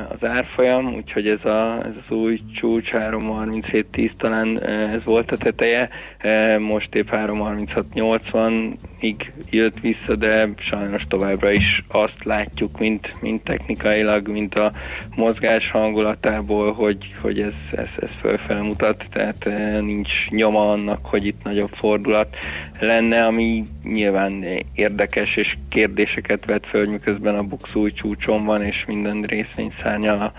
[SPEAKER 10] az árfolyam, úgyhogy ez, a, ez az új csúcs 3.37.10 talán ez volt a teteje. Most épp 3.36.80-ig jött vissza, de sajnos továbbra is azt látjuk, mint, mint technikailag, mint a mozgás hangulatából, hogy, hogy ez, ez, ez fölfele mutat, tehát eh, nincs nyoma annak, hogy itt nagyobb fordulat lenne, ami nyilván érdekes és kérdéseket vet föl, miközben a bux új csúcson van, és minden részvény szárnyal a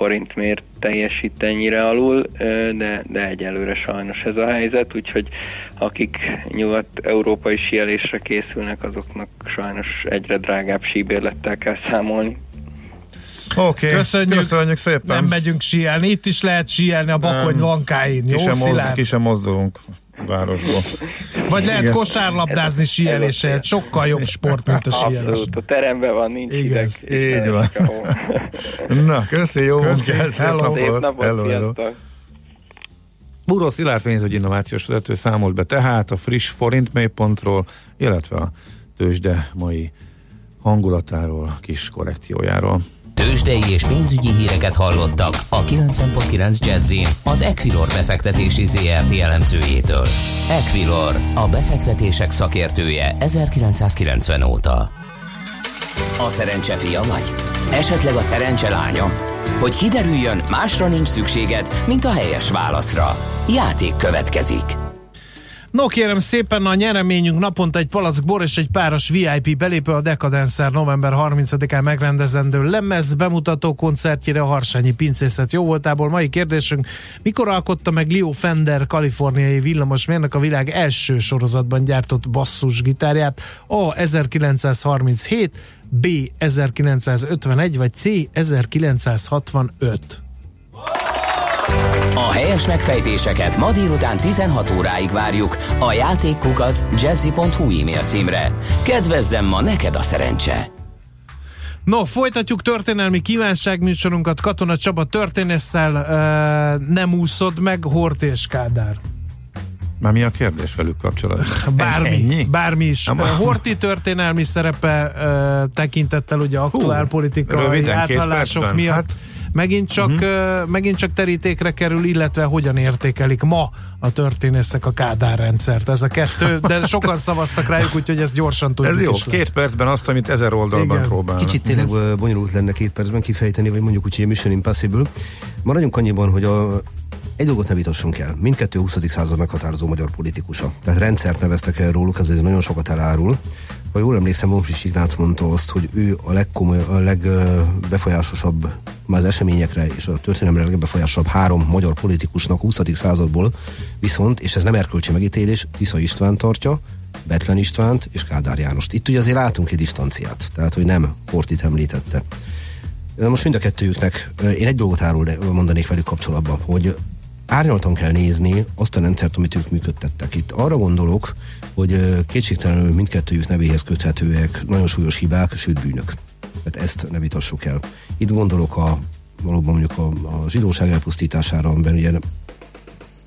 [SPEAKER 10] forint miért teljesít ennyire alul, de, de egyelőre sajnos ez a helyzet, úgyhogy akik nyugat-európai sielésre készülnek, azoknak sajnos egyre drágább síbérlettel kell számolni.
[SPEAKER 4] Oké, okay, köszönjük, köszönjük szépen.
[SPEAKER 2] Nem megyünk síelni, itt is lehet síelni a Bakony lankáin. Jó, ki sem, mozd,
[SPEAKER 4] ki sem mozdulunk városból.
[SPEAKER 2] Vagy lehet Igen. kosárlabdázni síelése, sokkal jobb sport, mint a síelés.
[SPEAKER 10] Abszolút, a teremben van, nincs Igen.
[SPEAKER 4] Ideg, így van. Na, köszi, jó köszi. munkát,
[SPEAKER 10] napot. Szép napot, hello, hello.
[SPEAKER 4] Búró Szilárd pénzügyi innovációs vezető számolt be tehát a friss forint mélypontról, illetve a tőzsde mai hangulatáról, kis korrekciójáról.
[SPEAKER 5] Tőzsdei és pénzügyi híreket hallottak a 90.9 jazz az Equilor befektetési ZRT elemzőjétől. Equilor, a befektetések szakértője 1990 óta. A szerencse fia vagy? Esetleg a szerencse lánya? Hogy kiderüljön, másra nincs szükséged, mint a helyes válaszra. Játék következik.
[SPEAKER 2] No kérem szépen, a nyereményünk naponta egy palack bor és egy páros VIP belépő a Decadencer november 30-án megrendezendő lemez bemutató koncertjére a Harsányi Pincészet jó voltából. Mai kérdésünk, mikor alkotta meg Leo Fender, kaliforniai villamosmérnök a világ első sorozatban gyártott basszusgitárját? A. 1937, B. 1951, vagy C. 1965?
[SPEAKER 5] A helyes megfejtéseket ma délután 16 óráig várjuk a játékkukac jazzy.hu e-mail címre. Kedvezzem ma neked a szerencse!
[SPEAKER 2] No, folytatjuk történelmi kívánságműsorunkat Katona Csaba történésszel uh, nem úszod meg Hort és Kádár.
[SPEAKER 4] Már mi a kérdés velük kapcsolatban?
[SPEAKER 2] Bármi,
[SPEAKER 4] Ennyi?
[SPEAKER 2] bármi is.
[SPEAKER 4] Nem,
[SPEAKER 2] Horti történelmi szerepe uh, tekintettel ugye aktuál politikai
[SPEAKER 4] röviden, két
[SPEAKER 2] átállások
[SPEAKER 4] percben.
[SPEAKER 2] miatt.
[SPEAKER 4] Hát-
[SPEAKER 2] Megint csak, uh-huh. megint csak terítékre kerül, illetve hogyan értékelik ma a történészek a Kádár rendszert. Ez a kettő, de sokan szavaztak rájuk, úgyhogy ezt gyorsan tudjuk
[SPEAKER 4] Ez jó,
[SPEAKER 2] is le.
[SPEAKER 4] két percben azt, amit ezer oldalban
[SPEAKER 2] Igen.
[SPEAKER 4] próbálnak.
[SPEAKER 3] Kicsit tényleg ö, bonyolult lenne két percben kifejteni, vagy mondjuk úgy, hogy Mission Impossible. Maradjunk annyiban, hogy a, egy dolgot ne vitassunk el. Mindkettő 20. század meghatározó magyar politikusa. Tehát rendszert neveztek el róluk, ez nagyon sokat elárul. Ha jól emlékszem, Momsis Ignác mondta azt, hogy ő a legkomoly, a legbefolyásosabb már az eseményekre és a történelemre legbefolyásosabb három magyar politikusnak 20. századból, viszont, és ez nem erkölcsi megítélés, Tisza István tartja, Betlen Istvánt és Kádár Jánost. Itt ugye azért látunk egy distanciát, tehát hogy nem Hortit említette. Most mind a kettőjüknek, én egy dolgot árul mondanék velük kapcsolatban, hogy árnyaltan kell nézni azt a rendszert, amit ők működtettek. Itt arra gondolok, hogy kétségtelenül mindkettőjük nevéhez köthetőek nagyon súlyos hibák, sőt bűnök. Tehát ezt ne vitassuk el. Itt gondolok a valóban mondjuk a, a zsidóság elpusztítására, amiben ugye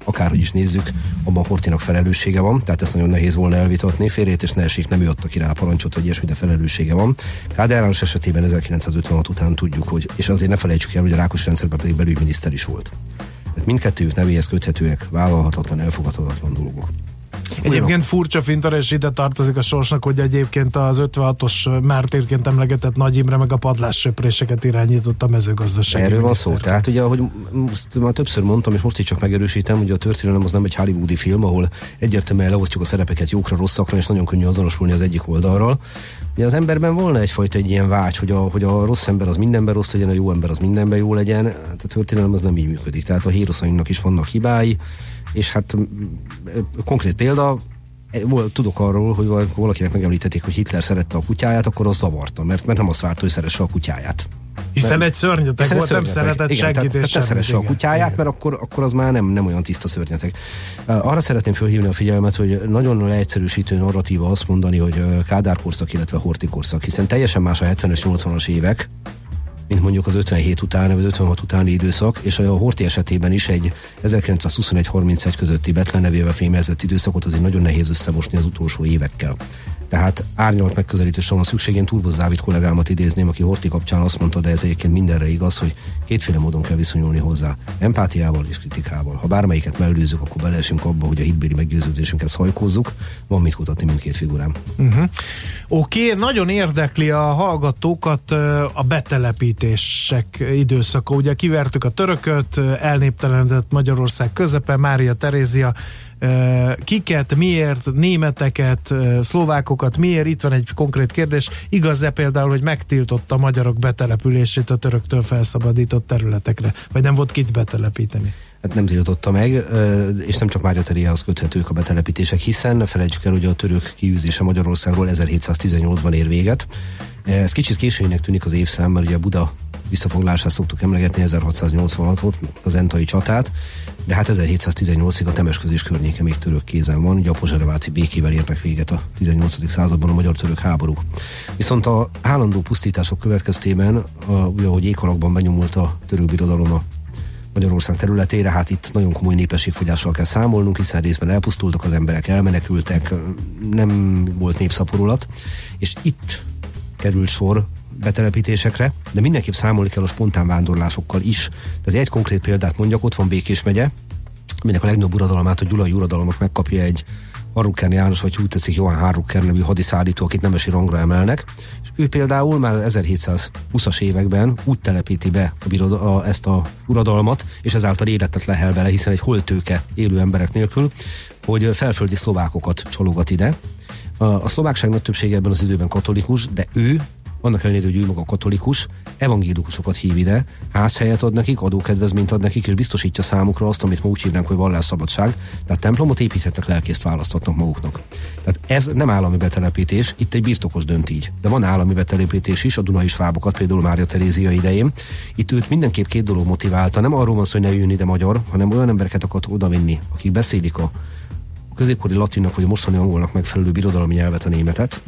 [SPEAKER 3] akárhogy is nézzük, abban Hortinak felelőssége van, tehát ezt nagyon nehéz volna elvitatni. Félrét és ne esik, nem ő adta ki rá a parancsot, vagy ilyesmi, de felelőssége van. Kádár János esetében 1956 után tudjuk, hogy, és azért ne felejtsük el, hogy a Rákos rendszerben pedig belügyminiszter is volt. Mindkettőjük nevéhez köthetőek, vállalhatatlan, elfogadhatatlan dolgok.
[SPEAKER 2] Egyébként furcsa finta, és ide tartozik a sorsnak, hogy egyébként az 56-os mártírként emlegetett Nagy Imre meg a padlássöpréseket irányított a mezőgazdasági
[SPEAKER 3] Erről van szó. Tehát ugye, ahogy most már többször mondtam, és most is csak megerősítem, hogy a történelem az nem egy hollywoodi film, ahol egyértelműen leosztjuk a szerepeket jókra, rosszakra, és nagyon könnyű azonosulni az egyik oldalról. Ugye az emberben volna egyfajta egy ilyen vágy, hogy a, hogy a rossz ember az mindenben rossz legyen, a jó ember az mindenben jó legyen. Hát a történelem az nem így működik. Tehát a héroszainknak is vannak hibái, és hát konkrét példa, e, tudok arról, hogy val- valakinek megemlítették, hogy Hitler szerette a kutyáját, akkor az zavarta, mert, mert nem azt várta, hogy szeresse a kutyáját.
[SPEAKER 2] Hiszen egy szörnyetek
[SPEAKER 3] Hiszen
[SPEAKER 2] volt, nem
[SPEAKER 3] szörnyeteg.
[SPEAKER 2] szeretett
[SPEAKER 3] igen,
[SPEAKER 2] senkit
[SPEAKER 3] tehát,
[SPEAKER 2] és
[SPEAKER 3] tehát
[SPEAKER 2] semmit,
[SPEAKER 3] szeresse a
[SPEAKER 2] igen.
[SPEAKER 3] kutyáját,
[SPEAKER 2] Igen.
[SPEAKER 3] mert akkor, akkor az már nem, nem olyan tiszta szörnyeteg. Arra szeretném felhívni a figyelmet, hogy nagyon leegyszerűsítő narratíva azt mondani, hogy Kádár korszak, illetve Horti korszak, hiszen teljesen más a 70-es, 80-as évek, mint mondjuk az 57 utáni vagy 56 utáni időszak, és a Horti esetében is egy 1921-31 közötti Betlen nevével fémjelzett időszakot azért nagyon nehéz összemosni az utolsó évekkel. Tehát árnyalt megközelítésre van szükség. Én Turboz Dávid kollégámat idézném, aki Horti kapcsán azt mondta, de ez egyébként mindenre igaz, hogy kétféle módon kell viszonyulni hozzá. Empátiával és kritikával. Ha bármelyiket mellőzzük, akkor beleesünk abba, hogy a hitbéli meggyőződésünket szajkózzuk. Van mit kutatni mindkét figurám.
[SPEAKER 2] Uh-huh. Oké, okay, nagyon érdekli a hallgatókat a betelepítések időszaka. Ugye kivertük a törököt, elnéptelenedett Magyarország közepe, Mária Terézia, kiket, miért, németeket, szlovákokat, miért? Itt van egy konkrét kérdés. Igaz-e például, hogy megtiltotta a magyarok betelepülését a töröktől felszabadított területekre? Vagy nem volt kit betelepíteni?
[SPEAKER 3] Hát nem tiltotta meg, és nem csak Mária Teréjához köthetők a betelepítések, hiszen ne felejtsük el, hogy a török kiűzése Magyarországról 1718-ban ér véget. Ez kicsit későinek tűnik az évszám, mert ugye Buda visszafoglalását szoktuk emlegetni 1686-ot, az Entai csatát, de hát 1718-ig a Temesközés környéke még török kézen van, ugye a pozsereváci békével érnek véget a 18. században a magyar-török háborúk. Viszont a állandó pusztítások következtében, a, ugye, ahogy ékalakban benyomult a török birodalom a Magyarország területére, hát itt nagyon komoly népességfogyással kell számolnunk, hiszen részben elpusztultak az emberek, elmenekültek, nem volt népszaporulat, és itt került sor betelepítésekre, de mindenképp számolni kell a spontán vándorlásokkal is. Tehát egy konkrét példát mondjak, ott van Békés megye, aminek a legnagyobb uradalmát a Gyulai uradalomnak megkapja egy Harruker János, vagy úgy tetszik Johann Harruker nevű hadiszállító, akit nemesi rangra emelnek, és ő például már 1720-as években úgy telepíti be a biroda, a, ezt a uradalmat, és ezáltal életet lehel vele, hiszen egy holtőke élő emberek nélkül, hogy felföldi szlovákokat csalogat ide. A, a szlovákság nagy többsége ebben az időben katolikus, de ő annak ellenére, hogy ő maga katolikus, evangélikusokat hív ide, házhelyet ad nekik, adókedvezményt ad nekik, és biztosítja számukra azt, amit ma úgy hívnánk, hogy vallásszabadság. Tehát templomot építhetnek, lelkészt választhatnak maguknak. Tehát ez nem állami betelepítés, itt egy birtokos dönt így. De van állami betelepítés is, a Dunai Svábokat, például Mária Terézia idején. Itt őt mindenképp két dolog motiválta. Nem arról van szó, hogy ne jön ide magyar, hanem olyan embereket akart odavinni, akik beszélik a középkori latinnak vagy a mostani angolnak megfelelő birodalmi nyelvet, a németet,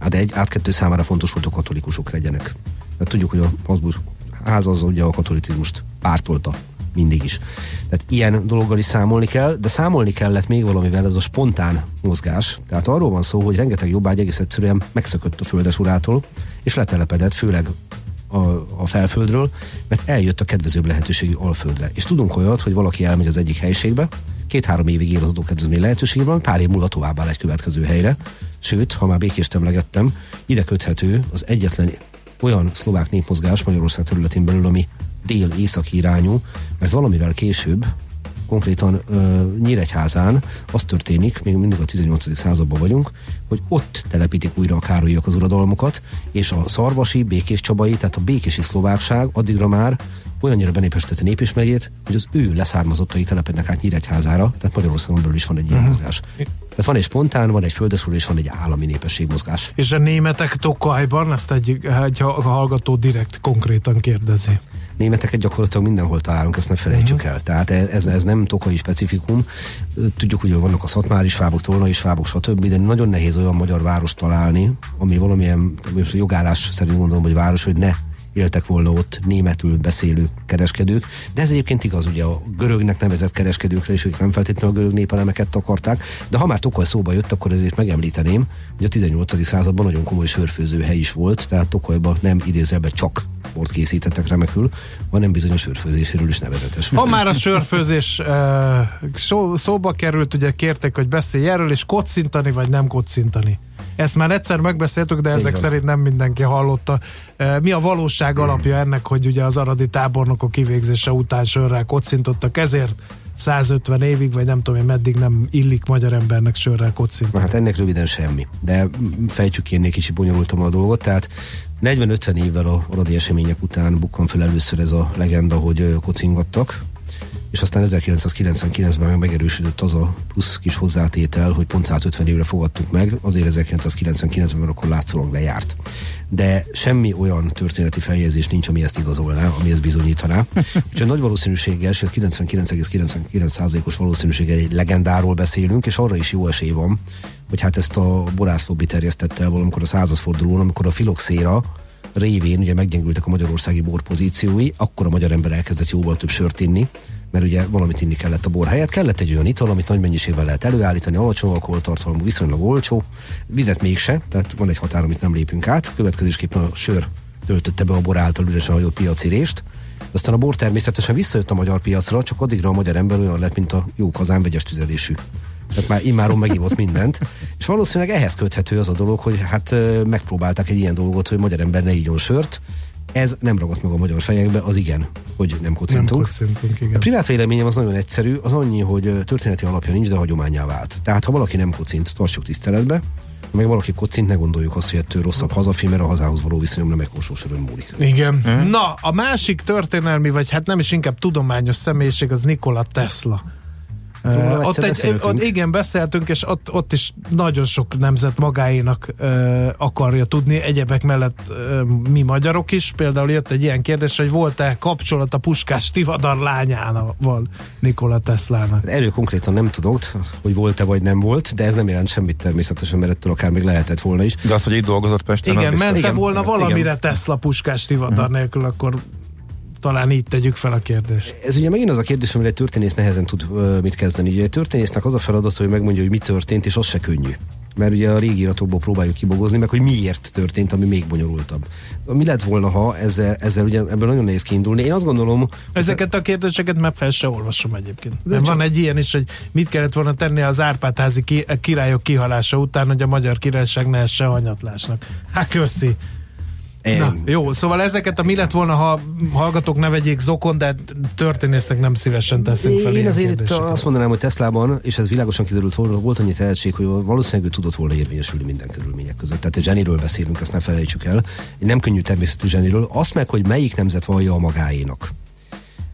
[SPEAKER 3] Hát egy átkettő számára fontos, hogy a katolikusok legyenek. Mert tudjuk, hogy a Habsburg ház az ugye a katolicizmust pártolta mindig is. Tehát ilyen dologgal is számolni kell, de számolni kellett még valamivel, ez a spontán mozgás. Tehát arról van szó, hogy rengeteg jobbágy egész egyszerűen megszökött a földes urától, és letelepedett, főleg a, a felföldről, mert eljött a kedvezőbb lehetőségű alföldre. És tudunk olyat, hogy valaki elmegy az egyik helységbe, két-három évig ér az adókedvezmény lehetőség van, pár év múlva tovább áll egy következő helyre. Sőt, ha már békést emlegettem, ide köthető az egyetlen olyan szlovák népmozgás Magyarország területén belül, ami dél-északi irányú, mert valamivel később konkrétan uh, Nyíregyházán az történik, még mindig a 18. században vagyunk, hogy ott telepítik újra a Károlyiak az uradalmukat, és a szarvasi, békés csabai, tehát a békési szlovákság addigra már olyannyira benépesítette népismerét, hogy az ő leszármazottai telepednek át Nyíregyházára, tehát Magyarországon belül is van egy ilyen uh-huh. mozgás. Tehát van egy spontán, van egy földesúr, és van egy állami népességmozgás.
[SPEAKER 2] És a németek Tokajban, ezt egy, egy hallgató direkt konkrétan kérdezi
[SPEAKER 3] németeket gyakorlatilag mindenhol találunk, ezt ne felejtsük uh-huh. el. Tehát ez, ez nem tokai specifikum. Tudjuk, hogy vannak a szatmári svábok, tolnai svábok, stb., de nagyon nehéz olyan magyar város találni, ami valamilyen jogállás szerint gondolom, hogy város, hogy ne éltek volna ott németül beszélő kereskedők, de ez egyébként igaz, ugye a görögnek nevezett kereskedőkre is, hogy nem feltétlenül a görög népelemeket takarták, de ha már Tokaj szóba jött, akkor ezért megemlíteném, hogy a 18. században nagyon komoly sörfőző hely is volt, tehát Tokajban nem idézelbe csak bort készítettek remekül, hanem bizonyos sörfőzéséről is nevezetes.
[SPEAKER 2] Ha már a sörfőzés uh, szóba került, ugye kérték, hogy beszélj erről, és kocintani vagy nem kocintani. Ezt már egyszer megbeszéltük, de ezek Igen. szerint nem mindenki hallotta. Mi a valóság alapja ennek, hogy ugye az aradi tábornokok kivégzése után sörrel kocintottak, ezért 150 évig, vagy nem tudom én meddig nem illik magyar embernek sörrel kocintani.
[SPEAKER 3] Hát ennek röviden semmi, de fejtsük ki ennél kicsit bonyolultam a dolgot, tehát 40-50 évvel a aradi események után bukkan fel először ez a legenda, hogy kocingattak, és aztán 1999-ben megerősödött az a plusz kis hozzátétel, hogy pont 150 évre fogadtuk meg, azért 1999-ben akkor látszólag lejárt. De semmi olyan történeti feljegyzés nincs, ami ezt igazolná, ami ezt bizonyítaná. Úgyhogy nagy valószínűséggel, sőt 99,99%-os valószínűséggel egy legendáról beszélünk, és arra is jó esély van, hogy hát ezt a borászlobbi terjesztette el valamikor a századfordulón, amikor a filoxéra révén ugye meggyengültek a magyarországi borpozíciói, akkor a magyar ember elkezdett jóval több sört inni, mert ugye valamit inni kellett a bor helyett. Kellett egy olyan ital, amit nagy mennyiségben lehet előállítani, alacsony alkoholtartalmú, viszonylag olcsó, vizet mégse, tehát van egy határ, amit nem lépünk át. Következésképpen a sör töltötte be a bor által üresen hajót piacirést. Aztán a bor természetesen visszajött a magyar piacra, csak addigra a magyar ember olyan lett, mint a jó kazán vegyes tüzelésű. Tehát már immáron megívott mindent. És valószínűleg ehhez köthető az a dolog, hogy hát megpróbálták egy ilyen dolgot, hogy magyar ember ne ígyon sört, ez nem ragadt meg a magyar fejekbe, az igen, hogy nem kocintunk. Nem
[SPEAKER 2] kocintunk igen.
[SPEAKER 3] A privát véleményem az nagyon egyszerű, az annyi, hogy történeti alapja nincs, de hagyományá vált. Tehát ha valaki nem kocint, tartsuk tiszteletbe, meg valaki kocint, ne gondoljuk azt, hogy ettől rosszabb hazafi, mert a hazához való viszonyom nem egy öröm múlik.
[SPEAKER 2] Igen. Hmm. Na, a másik történelmi, vagy hát nem is inkább tudományos személyiség, az Nikola Tesla Uh, ott, egy, ott igen, beszéltünk, és ott, ott is nagyon sok nemzet magáénak uh, akarja tudni, egyebek mellett uh, mi magyarok is. Például jött egy ilyen kérdés, hogy volt-e kapcsolat a Puskás Tivadar lányával Nikola Teslának?
[SPEAKER 3] Erről konkrétan nem tudok, hogy volt-e vagy nem volt, de ez nem jelent semmit természetesen, mert ettől akár még lehetett volna is.
[SPEAKER 4] De az, hogy itt dolgozott Pesten,
[SPEAKER 2] Igen, mente volna valamire igen. Tesla Puskás Tivadar uh-huh. nélkül, akkor Talán így tegyük fel a kérdést.
[SPEAKER 3] Ez ugye megint az a kérdés, amire egy történész nehezen tud mit kezdeni. Ugye egy történésznek az a feladat, hogy megmondja, hogy mi történt, és az se könnyű mert ugye a régi iratokból próbáljuk kibogozni, meg hogy miért történt, ami még bonyolultabb. Mi lett volna, ha ezzel, ezzel ugye ebből nagyon nehéz kiindulni? Én azt gondolom...
[SPEAKER 2] Ezeket a kérdéseket már fel se olvasom egyébként. De csak... Van egy ilyen is, hogy mit kellett volna tenni az Árpádházi ki, királyok kihalása után, hogy a magyar királyság ne esse hanyatlásnak. Hát köszi. Na, jó, szóval ezeket a mi lett volna, ha hallgatók ne vegyék zokon, de történésznek nem szívesen teszünk fel.
[SPEAKER 3] Én azért itt azt mondanám, hogy Teslában, és ez világosan kiderült volna, volt annyi tehetség, hogy valószínűleg ő tudott volna érvényesülni minden körülmények között. Tehát egy zseniről beszélünk, ezt ne felejtsük el. Nem könnyű természetű zseniről. Azt meg, hogy melyik nemzet vallja a magáénak.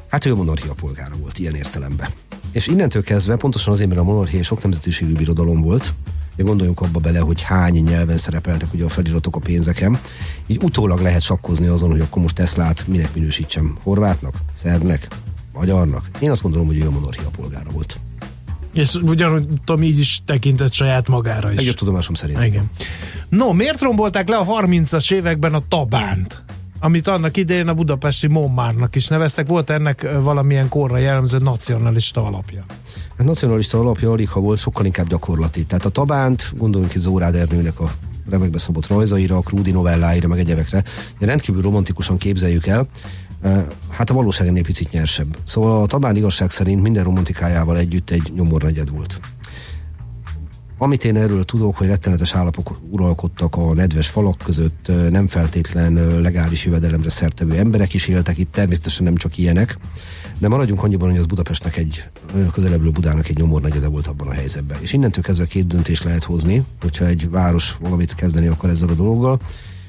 [SPEAKER 3] Hát ő a monarchia polgára volt ilyen értelemben. És innentől kezdve, pontosan azért, mert a monarchia sok nemzetiségű birodalom volt, de gondoljunk abba bele, hogy hány nyelven szerepeltek ugye a feliratok a pénzeken. Így utólag lehet sakkozni azon, hogy akkor most Teslát minek minősítsem. Horvátnak, szerbnek, magyarnak. Én azt gondolom, hogy ő a monarchia polgára volt.
[SPEAKER 2] És ugyanúgy tudom, így is tekintett saját magára is.
[SPEAKER 3] Egyéb tudomásom szerint.
[SPEAKER 2] Igen. No, miért rombolták le a 30-as években a Tabánt? Amit annak idején a budapesti Montmarnak is neveztek. Volt ennek valamilyen korra jellemző nacionalista alapja?
[SPEAKER 3] A nacionalista alapja alig, ha volt, sokkal inkább gyakorlati. Tehát a Tabánt, gondoljunk ki Zórád Ernőnek a remekbe szabott rajzaira, a Krúdi novelláira, meg egyebekre. Rendkívül romantikusan képzeljük el, hát a valóság ennél picit nyersebb. Szóval a Tabán igazság szerint minden romantikájával együtt egy nyomornegyed volt. Amit én erről tudok, hogy rettenetes állapok uralkodtak a nedves falak között, nem feltétlen legális jövedelemre szertevő emberek is éltek itt, természetesen nem csak ilyenek, de maradjunk annyiban, hogy az Budapestnek egy közelebbről Budának egy nyomornegyede volt abban a helyzetben. És innentől kezdve két döntést lehet hozni, hogyha egy város valamit kezdeni akar ezzel a dologgal.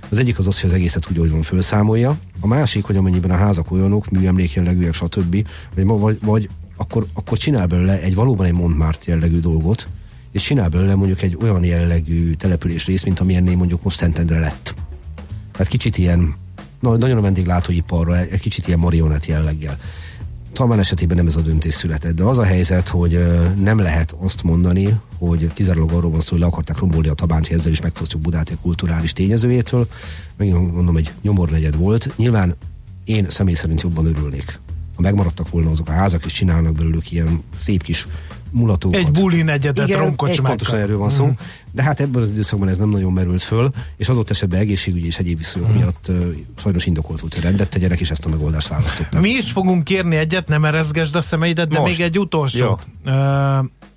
[SPEAKER 3] Az egyik az az, hogy az egészet úgy, hogy van, felszámolja. A másik, hogy amennyiben a házak olyanok, műemlék jellegűek, stb., vagy, vagy, vagy akkor, akkor csinál belőle egy valóban egy Montmart jellegű dolgot, és csinál belőle mondjuk egy olyan jellegű település rész, mint amilyennél mondjuk most Szentendre lett. Tehát kicsit ilyen, nagyon a vendéglátóiparra, egy kicsit ilyen marionett jelleggel. Talán esetében nem ez a döntés született, de az a helyzet, hogy nem lehet azt mondani, hogy kizárólag arról van szó, hogy le akarták rombolni a tabánt, hogy ezzel is megfosztjuk Budát egy kulturális tényezőjétől. Megint mondom, egy nyomornegyed volt. Nyilván én személy szerint jobban örülnék. Ha megmaradtak volna azok a házak, és csinálnak belőlük ilyen szép kis mulatókat.
[SPEAKER 2] Egy buli negyedet
[SPEAKER 3] Igen, egy pontosan erről van szó. Mm. De hát ebben az időszakban ez nem nagyon merült föl, és adott esetben egészségügyi és egyéb viszonyok mm. miatt uh, sajnos indokolt volt, hogy rendet tegyenek, és ezt a megoldást választották.
[SPEAKER 2] Mi is fogunk kérni egyet, nem erezgesd a szemeidet, de Most. még egy utolsó. Uh,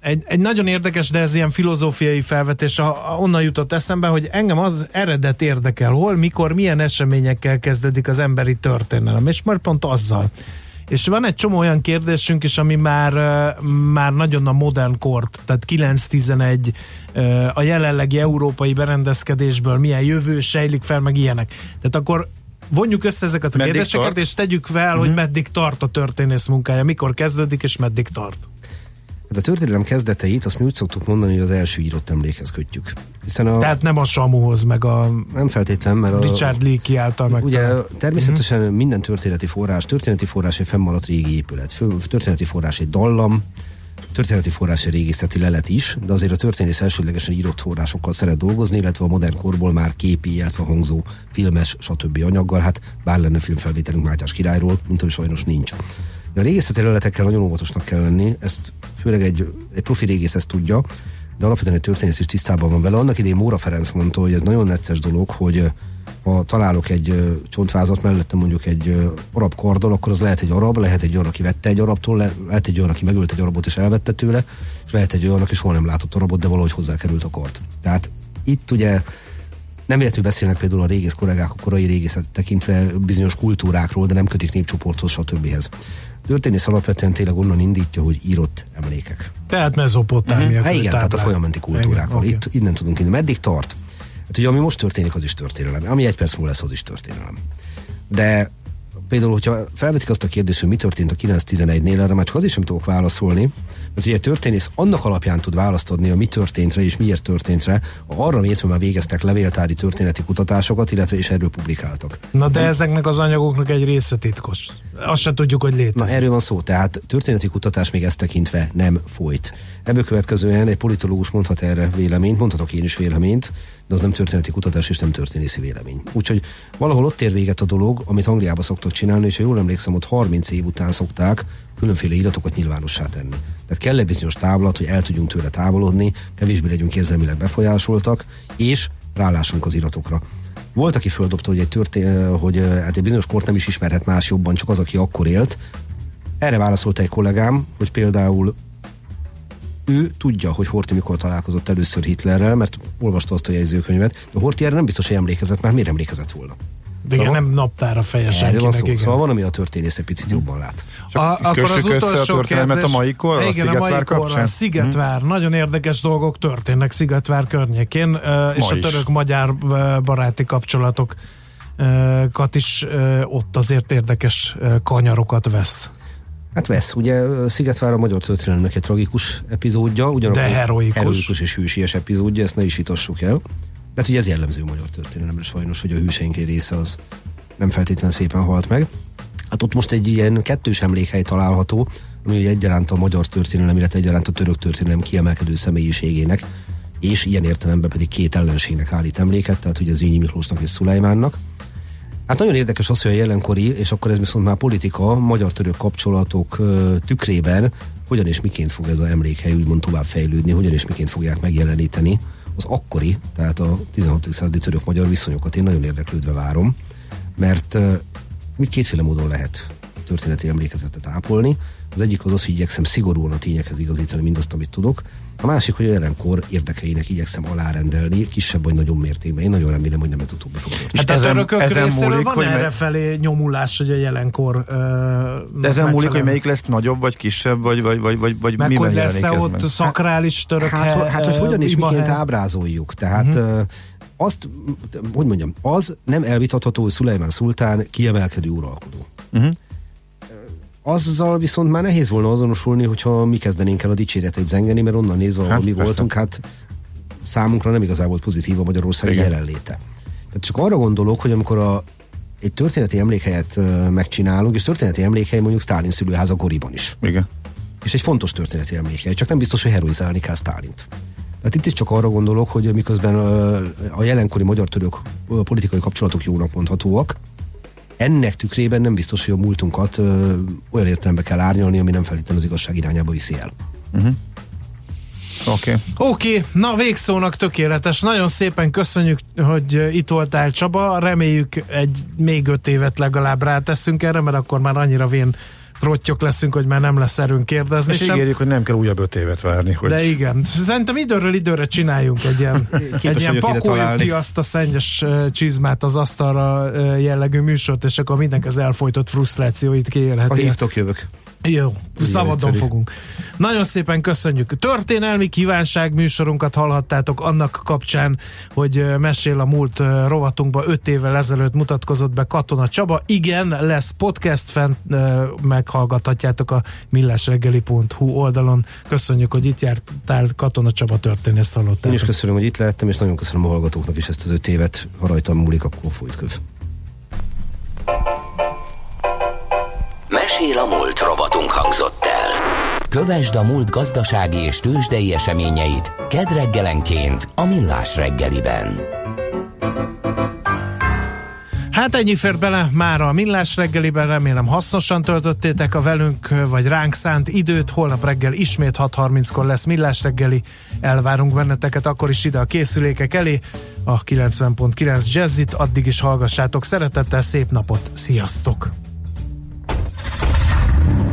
[SPEAKER 2] egy, egy nagyon érdekes, de ez ilyen filozófiai felvetés, a, onnan jutott eszembe, hogy engem az eredet érdekel, hol, mikor, milyen eseményekkel kezdődik az emberi történelem, és majd pont azzal. És van egy csomó olyan kérdésünk is, ami már, már nagyon a modern kort, tehát 9-11 a jelenlegi európai berendezkedésből milyen jövő sejlik fel, meg ilyenek. Tehát akkor vonjuk össze ezeket a meddig kérdéseket, tart? és tegyük fel, uh-huh. hogy mhm. meddig tart a történész munkája, mikor kezdődik, és meddig tart.
[SPEAKER 3] Hát a történelem kezdeteit azt mi úgy szoktuk mondani, hogy az első írott emlékhez kötjük.
[SPEAKER 2] Hiszen a, Tehát nem a Samuhoz, meg a
[SPEAKER 3] nem feltétlen, mert a
[SPEAKER 2] Richard Leakey által meg.
[SPEAKER 3] Ugye természetesen uh-huh. minden történeti forrás, történeti forrás egy fennmaradt régi épület, történeti forrás egy dallam, történeti forrás egy régészeti lelet is, de azért a történész elsődlegesen írott forrásokkal szeret dolgozni, illetve a modern korból már képi, illetve hangzó, filmes, stb. anyaggal, hát bár lenne filmfelvételünk Mátyás királyról, mint hogy sajnos nincs. De a régészeti leletekkel nagyon óvatosnak kell lenni, ezt főleg egy, egy profi régész ezt tudja, de alapvetően egy történész is tisztában van vele. Annak idején Móra Ferenc mondta, hogy ez nagyon necces dolog, hogy ha találok egy csontvázat mellette mondjuk egy arab kardal, akkor az lehet egy arab, lehet egy olyan, aki vette egy arabtól, lehet egy olyan, aki megölt egy arabot és elvette tőle, és lehet egy olyan, aki soha nem látott arabot, de valahogy hozzákerült a kart. Tehát itt ugye nem véletlenül beszélnek például a régész kollégák a korai régészet tekintve bizonyos kultúrákról, de nem kötik népcsoporthoz, stb történész alapvetően tényleg onnan indítja, hogy írott emlékek.
[SPEAKER 2] Tehát mezopotámia. Uh-huh.
[SPEAKER 3] Hát igen, tehát a folyamenti kultúrákról. Okay. Itt innen tudunk indulni. Meddig tart? Hát ugye ami most történik, az is történelem. Ami egy perc múlva lesz, az is történelem. De például, hogyha felvetik azt a kérdést, hogy mi történt a 9-11-nél, erre már csak az is sem tudok válaszolni, mert ugye történész annak alapján tud választ adni, a mi történtre és miért történtre, arra mész, már végeztek levéltári történeti kutatásokat, illetve és erről publikáltak.
[SPEAKER 2] Na de ezeknek az anyagoknak egy része titkos. Azt sem tudjuk, hogy létezik.
[SPEAKER 3] Na erről van szó, tehát történeti kutatás még ezt tekintve nem folyt. Ebből következően egy politológus mondhat erre véleményt, mondhatok én is véleményt, de az nem történeti kutatás és nem történészi vélemény. Úgyhogy valahol ott ér véget a dolog, amit Angliában szoktak csinálni, és ha jól emlékszem, ott 30 év után szokták különféle iratokat nyilvánossá tenni. Tehát kell egy bizonyos távlat, hogy el tudjunk tőle távolodni, kevésbé legyünk érzelmileg befolyásoltak, és rálásunk az iratokra. Volt, aki földobta, hogy egy, történ- hogy hát egy bizonyos kort nem is ismerhet más jobban, csak az, aki akkor élt. Erre válaszolt egy kollégám, hogy például ő tudja, hogy Horti mikor találkozott először Hitlerrel, mert olvasta azt a jegyzőkönyvet, de Horti erre nem biztos, hogy emlékezett, mert miért emlékezett volna?
[SPEAKER 2] De igen, nem naptára fejes
[SPEAKER 3] Erről van szó.
[SPEAKER 2] igen.
[SPEAKER 3] Szóval van, ami a történész egy picit jobban lát.
[SPEAKER 2] A, akkor az utolsó
[SPEAKER 4] a történelmet
[SPEAKER 2] kérdés,
[SPEAKER 4] a mai korra,
[SPEAKER 2] igen,
[SPEAKER 4] a
[SPEAKER 2] a mai korra, Szigetvár. Nagyon érdekes dolgok történnek Szigetvár környékén, ö, és
[SPEAKER 4] Ma
[SPEAKER 2] a
[SPEAKER 4] is.
[SPEAKER 2] török-magyar baráti kapcsolatokat is ott azért érdekes kanyarokat vesz.
[SPEAKER 3] Hát vesz, ugye Szigetvár a magyar történelemnek egy tragikus epizódja, ugyanakkor
[SPEAKER 2] De heroikus.
[SPEAKER 3] heroikus és hősies epizódja, ezt ne is vitassuk el. De hát ugye ez jellemző magyar történelemre sajnos, hogy a hőseink egy része az nem feltétlenül szépen halt meg. Hát ott most egy ilyen kettős emlékhely található, ami egyaránt a magyar történelem, illetve egyaránt a török történelem kiemelkedő személyiségének, és ilyen értelemben pedig két ellenségnek állít emléket, tehát ugye Zényi Miklósnak és Szulajmánnak. Hát nagyon érdekes az, hogy a jelenkori, és akkor ez viszont már politika, magyar-török kapcsolatok tükrében hogyan és miként fog ez a emlékhely úgymond tovább fejlődni, hogyan és miként fogják megjeleníteni az akkori, tehát a 16. századi török-magyar viszonyokat. Én nagyon érdeklődve várom, mert úgy kétféle módon lehet történeti emlékezetet ápolni. Az egyik az az, hogy igyekszem szigorúan a tényekhez igazítani mindazt, amit tudok. A másik, hogy a jelenkor érdekeinek igyekszem alárendelni, kisebb vagy nagyobb mértékben. Én nagyon remélem, hogy nem ez utóbbi fog történni.
[SPEAKER 2] Hát a
[SPEAKER 4] ezen- ezen múlik,
[SPEAKER 2] van
[SPEAKER 4] hogy me-
[SPEAKER 2] erre felé nyomulás, hogy a jelenkor ö,
[SPEAKER 4] De ezen múlik, hogy melyik lesz nagyobb, vagy kisebb, vagy, vagy, vagy, vagy, vagy
[SPEAKER 2] Meg hogy lesz-e
[SPEAKER 4] ez
[SPEAKER 2] ott
[SPEAKER 4] meg?
[SPEAKER 2] szakrális török
[SPEAKER 3] Hát, ho- hát hogy hogyan
[SPEAKER 2] imahely?
[SPEAKER 3] miként ábrázoljuk. Tehát uh-huh. azt, hogy mondjam, az nem elvitatható, hogy Szulajmán szultán kiemelkedő uralkodó.
[SPEAKER 4] Uh-huh.
[SPEAKER 3] Azzal viszont már nehéz volna azonosulni, hogyha mi kezdenénk el a dicséretét zengeni, mert onnan nézve, ahol
[SPEAKER 4] Hát,
[SPEAKER 3] mi
[SPEAKER 4] persze.
[SPEAKER 3] voltunk, hát számunkra nem igazán volt pozitív a Magyarország
[SPEAKER 4] Igen.
[SPEAKER 3] jelenléte. Tehát csak arra gondolok, hogy amikor a, egy történeti emlékhelyet megcsinálunk, és történeti emlékhely mondjuk Sztálin szülőháza Goriban is.
[SPEAKER 4] Igen.
[SPEAKER 3] És egy fontos történeti emlékhely, csak nem biztos, hogy heroizálni kell Sztálint. Tehát itt is csak arra gondolok, hogy miközben a jelenkori magyar-török politikai kapcsolatok jónak mondhatóak, ennek tükrében nem biztos, hogy a múltunkat ö, olyan értelembe kell árnyalni, ami nem feltétlenül az igazság irányába viszi el.
[SPEAKER 4] Oké. Okay.
[SPEAKER 2] Oké, okay, na végszónak tökéletes. Nagyon szépen köszönjük, hogy itt voltál Csaba. Reméljük egy még öt évet legalább ráteszünk erre, mert akkor már annyira vén prottyok leszünk, hogy már nem lesz erőnk kérdezni.
[SPEAKER 4] És
[SPEAKER 2] sem.
[SPEAKER 4] ígérjük, hogy nem kell újabb öt évet várni. Hogy...
[SPEAKER 2] De igen, szerintem időről időre csináljunk egy ilyen, egy ilyen pakoljuk ki azt a szennyes csizmát az asztalra jellegű műsort, és akkor mindenki az elfolytott frusztrációit
[SPEAKER 3] Ha
[SPEAKER 2] kiélheti.
[SPEAKER 3] hívtok, jövök.
[SPEAKER 2] Jó, szabadon fogunk. Nagyon szépen köszönjük. Történelmi kívánság műsorunkat hallhattátok annak kapcsán, hogy mesél a múlt rovatunkba 5 évvel ezelőtt mutatkozott be Katona Csaba. Igen, lesz podcast fent, meghallgathatjátok a millásreggeli.hu oldalon. Köszönjük, hogy itt jártál Katona Csaba történész
[SPEAKER 3] Én is
[SPEAKER 2] hallottátok.
[SPEAKER 3] köszönöm, hogy itt lehettem, és nagyon köszönöm a hallgatóknak is ezt az öt évet. Ha rajtam múlik, akkor folyt köv.
[SPEAKER 5] Mesél a múlt rovatunk hangzott el. Kövesd a múlt gazdasági és tőzsdei eseményeit kedd reggelenként a Millás reggeliben.
[SPEAKER 2] Hát ennyi fér bele már a millás reggeliben, remélem hasznosan töltöttétek a velünk vagy ránk szánt időt. Holnap reggel ismét 6.30-kor lesz millás reggeli. Elvárunk benneteket akkor is ide a készülékek elé. A 90.9 Jazzit, addig is hallgassátok szeretettel, szép napot, sziasztok!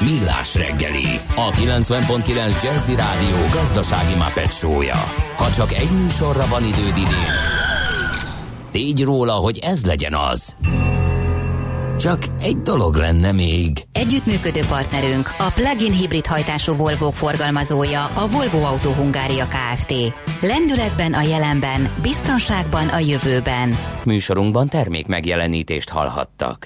[SPEAKER 5] Millás reggeli, a 90.9 Jazzy Rádió gazdasági Muppet show -ja. Ha csak egy műsorra van időd idén, Tégy róla, hogy ez legyen az. Csak egy dolog lenne még.
[SPEAKER 1] Együttműködő partnerünk a plug-in hibrid hajtású volvo forgalmazója a Volvo Autó Hungária Kft. Lendületben a jelenben, biztonságban a jövőben.
[SPEAKER 5] Műsorunkban termék megjelenítést hallhattak.